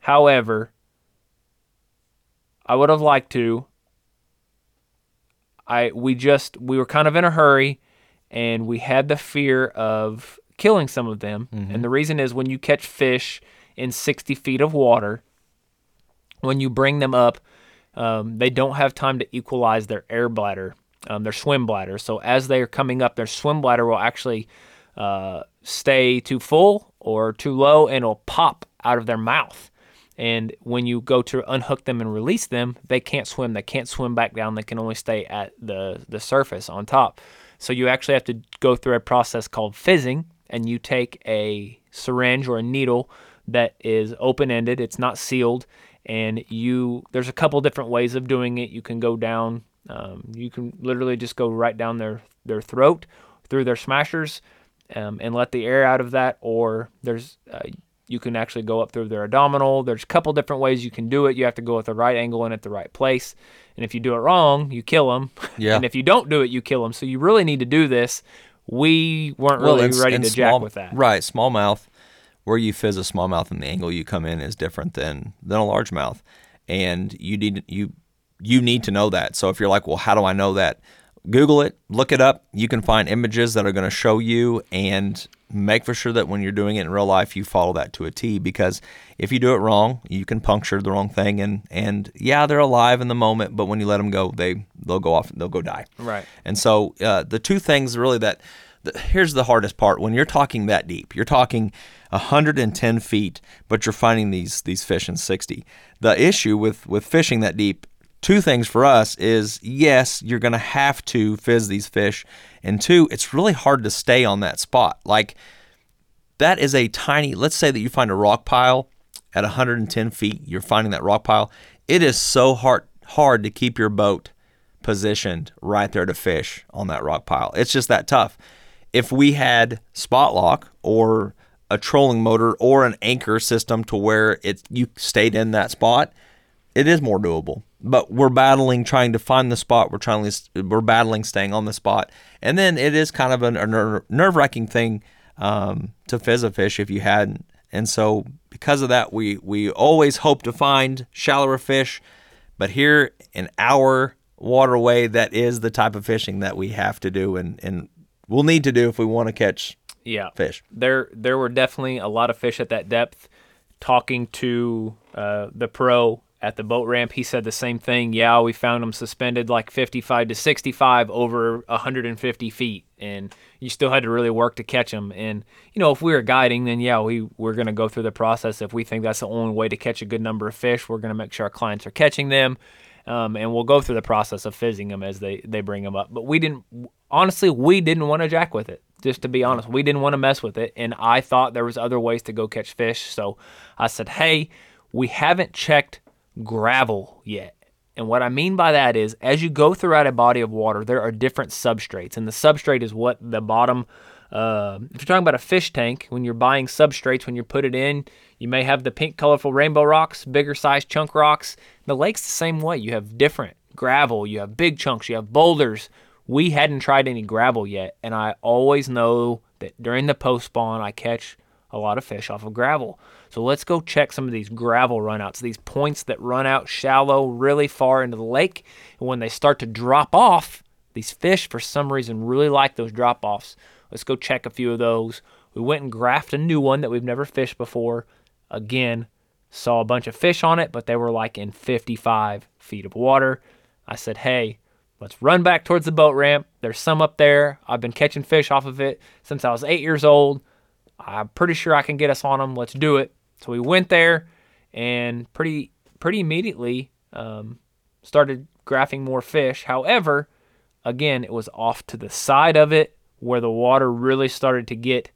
However, I would have liked to. I we just we were kind of in a hurry and we had the fear of killing some of them. Mm-hmm. And the reason is when you catch fish in 60 feet of water, when you bring them up, um, they don't have time to equalize their air bladder, um, their swim bladder. So as they are coming up, their swim bladder will actually uh, stay too full or too low and it'll pop out of their mouth. And when you go to unhook them and release them, they can't swim. They can't swim back down. They can only stay at the, the surface on top. So you actually have to go through a process called fizzing, and you take a syringe or a needle that is open ended, it's not sealed, and you there's a couple different ways of doing it. You can go down, um, you can literally just go right down their, their throat through their smashers um, and let the air out of that, or there's uh, you can actually go up through their abdominal. There's a couple different ways you can do it. You have to go at the right angle and at the right place. And if you do it wrong, you kill them. Yeah. and if you don't do it, you kill them. So you really need to do this. We weren't really and ready and to small- jack with that. Right, smallmouth, where you fizz a smallmouth and the angle you come in is different than than a largemouth, and you need you you need to know that. So if you're like, well, how do I know that? Google it, look it up. You can find images that are going to show you, and make for sure that when you're doing it in real life, you follow that to a T. Because if you do it wrong, you can puncture the wrong thing, and and yeah, they're alive in the moment, but when you let them go, they they'll go off, they'll go die. Right. And so uh, the two things really that the, here's the hardest part when you're talking that deep. You're talking 110 feet, but you're finding these these fish in 60. The issue with with fishing that deep, two things for us is yes, you're going to have to fizz these fish, and two, it's really hard to stay on that spot. Like that is a tiny. Let's say that you find a rock pile at 110 feet. You're finding that rock pile. It is so hard hard to keep your boat positioned right there to fish on that rock pile. It's just that tough. If we had spot lock or a trolling motor or an anchor system to where it you stayed in that spot, it is more doable. But we're battling trying to find the spot. We're trying to we're battling staying on the spot, and then it is kind of a, ner- nerve wracking thing um, to fizz a fish if you hadn't. And so because of that, we we always hope to find shallower fish, but here in our waterway, that is the type of fishing that we have to do, and and we'll need to do if we want to catch Yeah. fish. There there were definitely a lot of fish at that depth. Talking to uh, the pro at the boat ramp, he said the same thing. Yeah, we found them suspended like 55 to 65 over 150 feet, and you still had to really work to catch them. And you know, if we were guiding, then yeah, we we're gonna go through the process. If we think that's the only way to catch a good number of fish, we're gonna make sure our clients are catching them. Um, and we'll go through the process of fizzing them as they, they bring them up. But we didn't, honestly, we didn't want to jack with it. Just to be honest, we didn't want to mess with it, and I thought there was other ways to go catch fish. So I said, "Hey, we haven't checked gravel yet." And what I mean by that is, as you go throughout a body of water, there are different substrates, and the substrate is what the bottom. Uh, if you're talking about a fish tank, when you're buying substrates, when you put it in, you may have the pink, colorful rainbow rocks, bigger size chunk rocks. The lake's the same way. You have different gravel, you have big chunks, you have boulders. We hadn't tried any gravel yet, and I always know that during the post spawn, I catch a lot of fish off of gravel. So let's go check some of these gravel runouts, these points that run out shallow really far into the lake. And when they start to drop off, these fish, for some reason, really like those drop offs. Let's go check a few of those. We went and graphed a new one that we've never fished before. Again, saw a bunch of fish on it, but they were like in 55 feet of water. I said, hey, let's run back towards the boat ramp. There's some up there. I've been catching fish off of it since I was eight years old. I'm pretty sure I can get us on them. Let's do it. So we went there and pretty pretty immediately um, started graphing more fish. However, again, it was off to the side of it where the water really started to get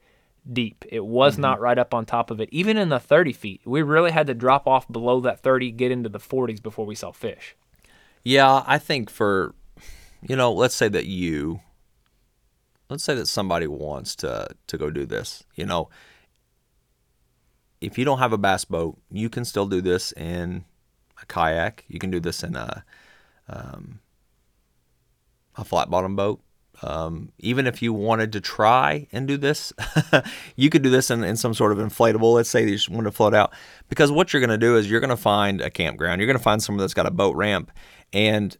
deep. It was not right up on top of it. Even in the 30 feet, we really had to drop off below that 30, get into the 40s before we saw fish. Yeah, I think for, you know, let's say that you, let's say that somebody wants to to go do this. You know, if you don't have a bass boat, you can still do this in a kayak. You can do this in a um, a flat bottom boat. Um, even if you wanted to try and do this, you could do this in, in some sort of inflatable. Let's say you just want to float out. Because what you're going to do is you're going to find a campground. You're going to find somewhere that's got a boat ramp. And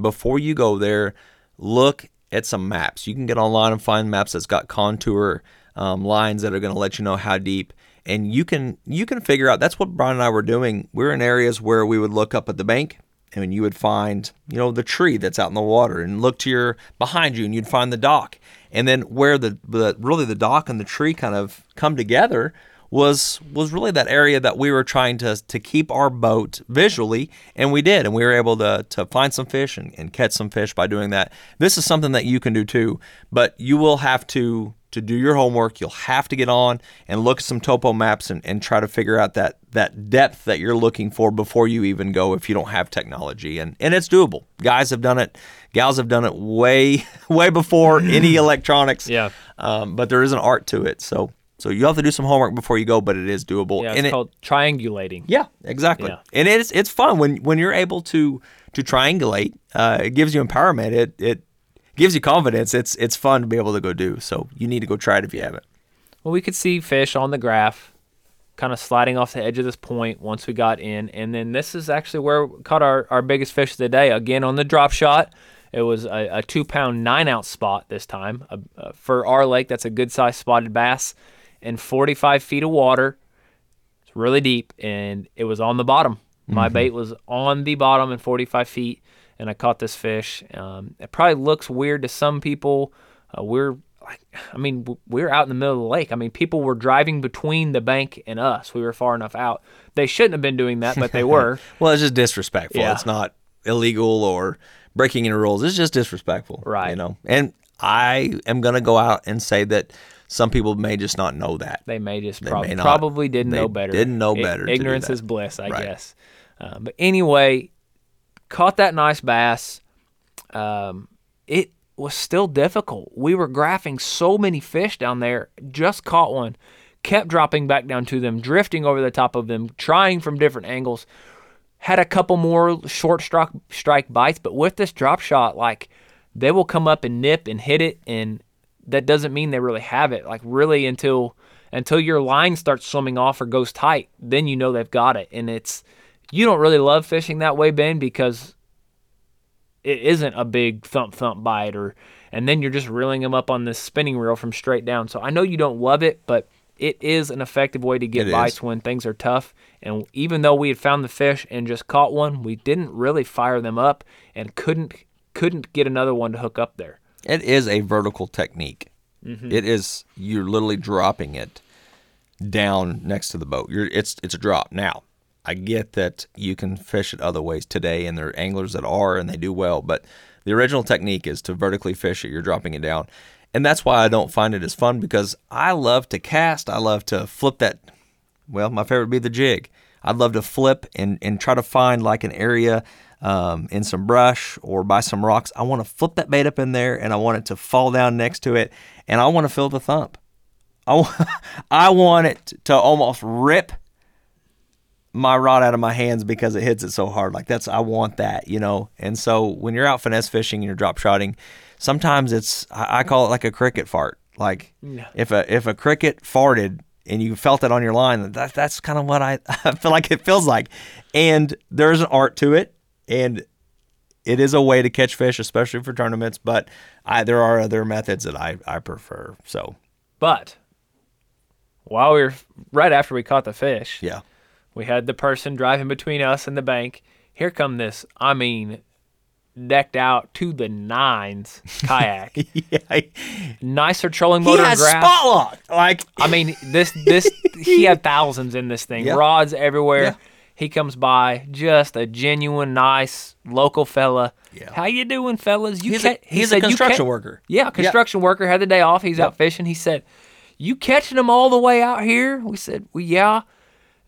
before you go there, look at some maps. You can get online and find maps that's got contour um, lines that are going to let you know how deep. And you can you can figure out. That's what Brian and I were doing. We're in areas where we would look up at the bank and you would find you know the tree that's out in the water and look to your behind you and you'd find the dock and then where the, the really the dock and the tree kind of come together was was really that area that we were trying to to keep our boat visually and we did and we were able to to find some fish and, and catch some fish by doing that this is something that you can do too but you will have to to do your homework. You'll have to get on and look at some topo maps and, and try to figure out that that depth that you're looking for before you even go if you don't have technology. And and it's doable. Guys have done it, gals have done it way way before any electronics. Yeah. Um, but there is an art to it. So so you have to do some homework before you go, but it is doable. Yeah, and it's it, called triangulating. yeah, exactly. Yeah. And it's it's fun when when you're able to to triangulate. Uh, it gives you empowerment. It it gives you confidence. It's it's fun to be able to go do. So you need to go try it if you haven't. Well, we could see fish on the graph, kind of sliding off the edge of this point once we got in, and then this is actually where we caught our, our biggest fish of the day. Again on the drop shot, it was a, a two pound nine ounce spot this time uh, for our lake. That's a good sized spotted bass, in 45 feet of water. It's really deep, and it was on the bottom. My bait was on the bottom in 45 feet, and I caught this fish. Um, it probably looks weird to some people. Uh, we're like, I mean, we're out in the middle of the lake. I mean, people were driving between the bank and us. We were far enough out. They shouldn't have been doing that, but they were. Well, it's just disrespectful. Yeah. It's not illegal or breaking any rules. It's just disrespectful. Right. You know. And I am gonna go out and say that some people may just not know that. They may just They prob- may not. probably didn't know better. didn't know better do ignorance is bliss, I Right. guess. Uh, but anyway, caught that nice bass. Um, it was still difficult. We were graphing so many fish down there. Just caught one, kept dropping back down to them, drifting over the top of them, trying from different angles. Had a couple more short strike strike bites, but with this drop shot, like they will come up and nip and hit it, and that doesn't mean they really have it. Like really until until your line starts swimming off or goes tight, then you know they've got it. And it's you don't really love fishing that way, Ben, because it isn't a big thump thump bite or and then you're just reeling them up on this spinning reel from straight down. So I know you don't love it, but it is an effective way to get It bites is. when things are tough. And even though we had found the fish and just caught one, we didn't really fire them up and couldn't couldn't get another one to hook up there. It is a vertical technique. Mm-hmm. It is you're literally dropping it down next to the boat. You're it's it's a drop. Now, I get that you can fish it other ways today and there are anglers that are and they do well, but the original technique is to vertically fish it. You're dropping it down. And that's why I don't find it as fun because I love to cast. I love to flip that well, my favorite would be the jig. I'd love to flip and, and try to find like an area um, in some brush or by some rocks. I want to flip that bait up in there and I want it to fall down next to it and I want to feel the thump. I want, I want it to almost rip my rod out of my hands because it hits it so hard. Like that's I want that, you know. And so when you're out finesse fishing and you're drop shotting, sometimes it's I, I call it like a cricket fart. Like if a if a cricket farted and you felt it on your line, that that's kind of what I, I feel like it feels like. And there's an art to it, and it is a way to catch fish, especially for tournaments. But I there are other methods that I I prefer. So But while we were right after we caught the fish, yeah. we had the person driving between us and the bank. Here come this, I mean, decked out to the nines kayak. yeah, Nicer trolling motor and has graph. spot lock. Like I mean, this this he had thousands in this thing. Yeah. Rods everywhere. Yeah. He comes by, just a genuine, nice local fella. Yeah. How you doing, fellas? You he's a, he he's said, a "You ca- construction worker. Yeah, construction worker had the day off. He's out fishing. He said, "You catching them all the way out here?" We said, "Well, yeah."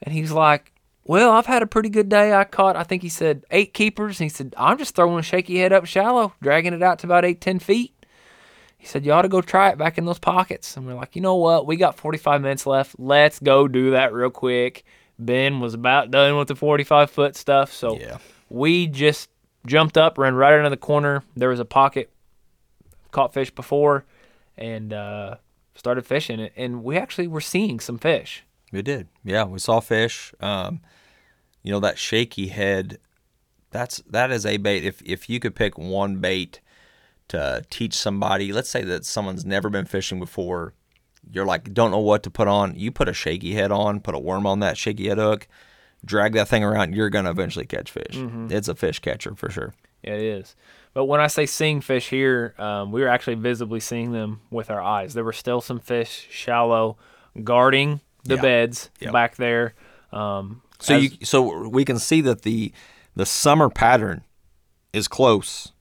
And he's like, "Well, I've had a pretty good day. I caught, I think he said eight keepers." And he said, "I'm just throwing a shaky head up shallow, dragging it out to about eight, ten feet." He said, "You ought to go try it back in those pockets." And we're like, "You know what? We got 45 minutes left. Let's go do that real quick." Ben was about done with the 45 foot stuff, so Yeah. we just jumped up, ran right into the corner. There was a pocket caught fish before, and uh, started fishing. And we actually were seeing some fish. We did. Yeah, we saw fish. Um, you know that shaky head. That's that is a bait. If if you could pick one bait to teach somebody, let's say that someone's never been fishing before, you're like don't know what to put on. You put a shaky head on, put a worm on that shaky head hook, drag that thing around. You're gonna eventually catch fish. It's a fish catcher for sure. Yeah, it is. But when I say seeing fish here, um, we were actually visibly seeing them with our eyes. There were still some fish shallow guarding the Yeah. beds Yep. back there. Um, So as- you so we can see that the the summer pattern is close,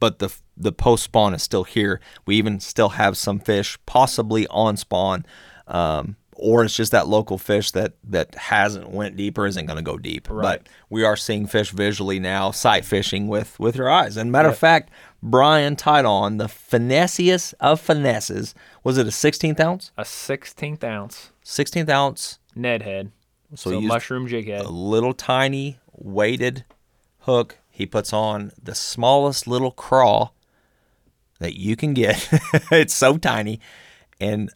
but the the post spawn is still here. We even still have some fish possibly on spawn, um, or it's just that local fish that that hasn't went deep or isn't going to go deep. Right. But we are seeing fish visually now, sight fishing with with your eyes. And matter of fact, Brian tied on the finessiest of finesses. Was it a 16th ounce? a 16th ounce 16th ounce Ned head. So So, mushroom jig head. a little tiny weighted hook. He puts on the smallest little craw that you can get. it's so tiny. And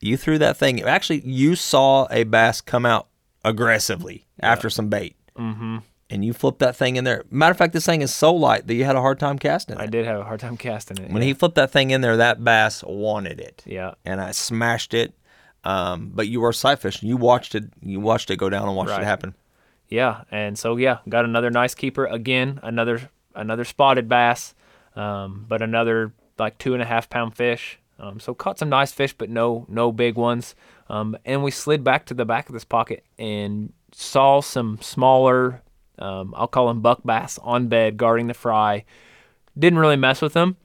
you threw that thing. Actually, you saw a bass come out aggressively after some bait. Mm-hmm. And you flipped that thing in there. Matter of fact, this thing is so light that you had a hard time casting it. I did have a hard time casting it. When yeah. he flipped that thing in there, that bass wanted it yeah. and I smashed it. Um, but you were sight fishing. You watched it. You watched it go down and watched Right. it happen. Yeah, and so yeah, got another nice keeper again. Another another spotted bass, um, but another like two and a half pound fish. Um, so caught some nice fish, but no no big ones. Um, and we slid back to the back of this pocket and saw some smaller, um, I'll call them buck bass on bed guarding the fry. Didn't really mess with them.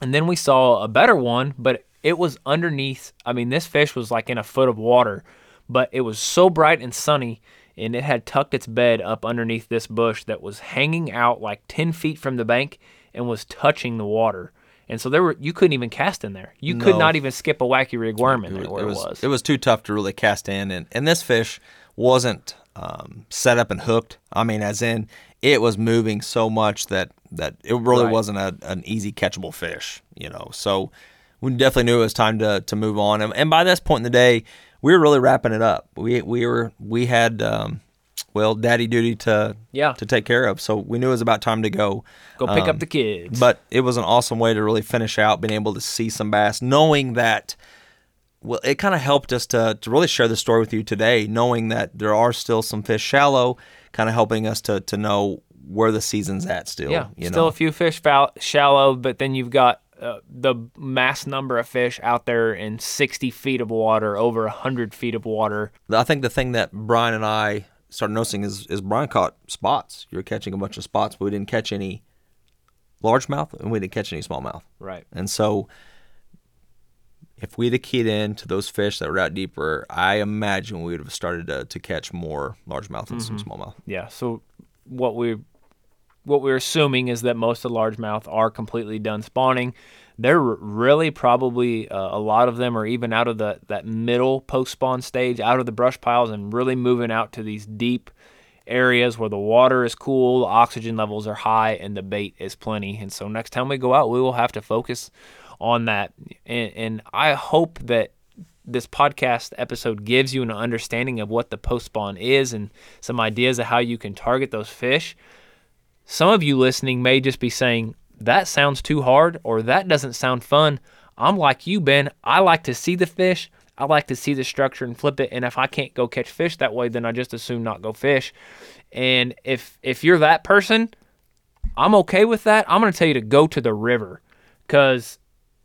And then we saw a better one, but it was underneath. I mean, this fish was like in a foot of water, but it was so bright and sunny, and it had tucked its bed up underneath this bush that was hanging out like 10 feet from the bank and was touching the water. And so there were you couldn't even cast in there. You could not even skip a wacky rig worm in there where it was. it was too tough to really cast in, and and this fish wasn't um, set up and hooked. I mean, as in it was moving so much that that it really Right. wasn't a, an easy catchable fish. You know, so we definitely knew it was time to to move on. And, and by this point in the day, we were really wrapping it up. We we were we had. Um, well, daddy duty to Yeah. to take care of, so we knew it was about time to go. Go pick Um, up the kids. But it was an awesome way to really finish out, being able to see some bass, knowing that. Well, it kind of helped us to, to really share the story with you today, knowing that there are still some fish shallow, kind of helping us to, to know where the season's at still. Yeah, you still know? a few fish foul, shallow, but then you've got uh, the mass number of fish out there in 60 feet of water, over 100 feet of water. I think the thing that Brian and I started noticing is, is Brian caught spots. You were catching a bunch of spots, but we didn't catch any largemouth and we didn't catch any smallmouth. Right. And so if we'd have keyed in to those fish that were out deeper, I imagine we would have started to, to catch more largemouth and some smallmouth. Yeah. So what we what we're assuming is that most of the largemouth are completely done spawning. They're really probably uh, a lot of them are even out of the that middle post spawn stage, out of the brush piles, and really moving out to these deep areas where the water is cool, the oxygen levels are high, and the bait is plenty. And so next time we go out, we will have to focus on that. And, and I hope that this podcast episode gives you an understanding of what the post spawn is and some ideas of how you can target those fish. Some of you listening may just be saying, that sounds too hard or that doesn't sound fun. I'm like you, Ben. I like to see the fish. I like to see the structure and flip it. And if I can't go catch fish that way, then I just assume not go fish. And if if you're that person, I'm okay with that. I'm to tell you to go to the river because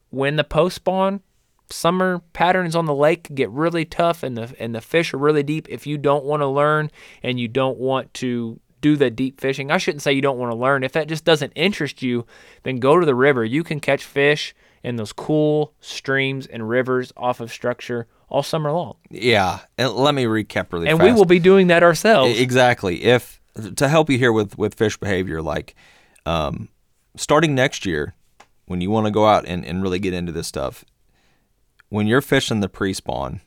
when the post spawn summer patterns on the lake get really tough and the and the fish are really deep if you don't want to learn and you don't want to do the deep fishing I shouldn't say you don't want to learn if that just doesn't interest you then go to the river you can catch fish in those cool streams and rivers off of structure all summer long Yeah. And let me recap really fast. and fast. we will be doing that ourselves Exactly. If to help you here with with fish behavior, like um, starting next year, when you want to go out and, and really get into this stuff, when you're fishing the pre-spawn,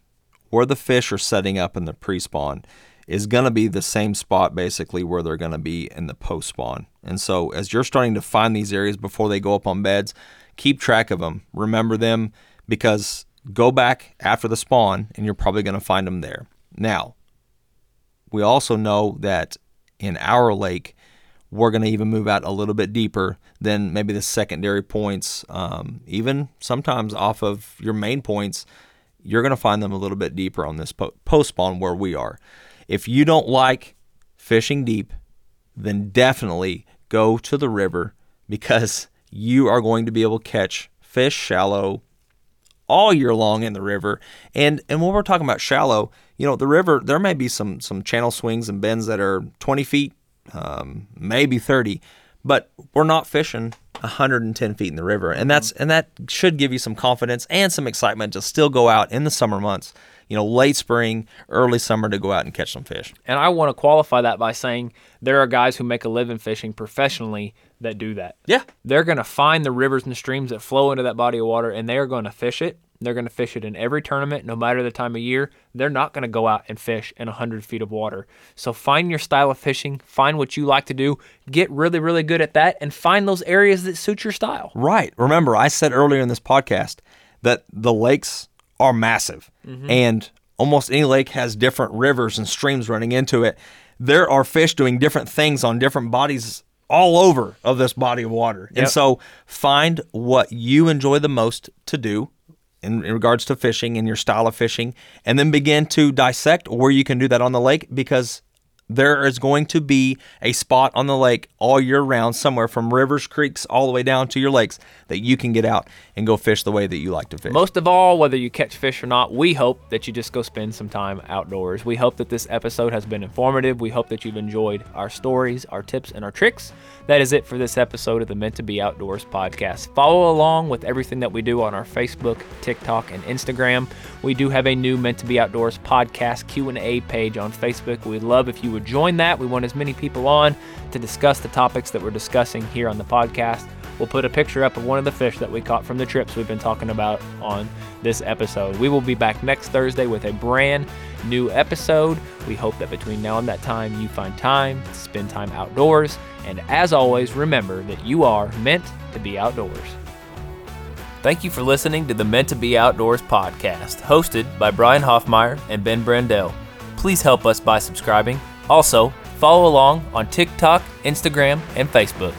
where the fish are setting up in the pre-spawn is going to be the same spot basically where they're going to be in the post-spawn. And so as you're starting to find these areas before they go up on beds, keep track of them, remember them, because go back after the spawn and you're probably going to find them there. Now, we also know that in our lake, we're going to even move out a little bit deeper than maybe the secondary points, um, even sometimes off of your main points. You're going to find them a little bit deeper on this post spawn where we are. If you don't like fishing deep, then definitely go to the river because you are going to be able to catch fish shallow all year long in the river. And and when we're talking about shallow, you know, the river there may be some some channel swings and bends that are 20 feet, um, maybe 30, but we're not fishing 110 feet in the river, and that's and that should give you some confidence and some excitement to still go out in the summer months. You know, late spring, early summer to go out and catch some fish. And I want to qualify that by saying there are guys who make a living fishing professionally that do that. Yeah. They're going to find the rivers and streams that flow into that body of water and they are going to fish it. They're going to fish it in every tournament, no matter the time of year. They're not going to go out and fish in 100 feet of water. So find your style of fishing, find what you like to do, get really, really good at that, and find those areas that suit your style. Right. Remember, I said earlier in this podcast that the lakes are massive mm-hmm. and almost any lake has different rivers and streams running into it. There are fish doing different things on different bodies all over of this body of water. Yep. And so find what you enjoy the most to do in, in, regards to fishing and your style of fishing and then begin to dissect where you can do that on the lake because there is going to be a spot on the lake all year round, somewhere from rivers, creeks, all the way down to your lakes that you can get out and go fish the way that you like to fish. Most of all, whether you catch fish or not, we hope that you just go spend some time outdoors. We hope that this episode has been informative. We hope that you've enjoyed our stories, our tips, and our tricks. That is it for this episode of the Meant to Be Outdoors podcast. Follow along with everything that we do on our Facebook, TikTok, and Instagram. We do have a new Meant to Be Outdoors podcast Q&A page on Facebook. We'd love if you would join that. We want as many people on to discuss the topics that we're discussing here on the podcast. We'll put a picture up of one of the fish that we caught from the trips we've been talking about on this episode. We will be back next Thursday with a brand new episode. We hope that between now and that time, you find time to spend time outdoors. And as always, remember that you are meant to be outdoors. Thank you for listening to the Meant to Be Outdoors podcast, hosted by Brian Hoffmeyer and Ben Brandell. Please help us by subscribing also, follow along on TikTok, Instagram, and Facebook.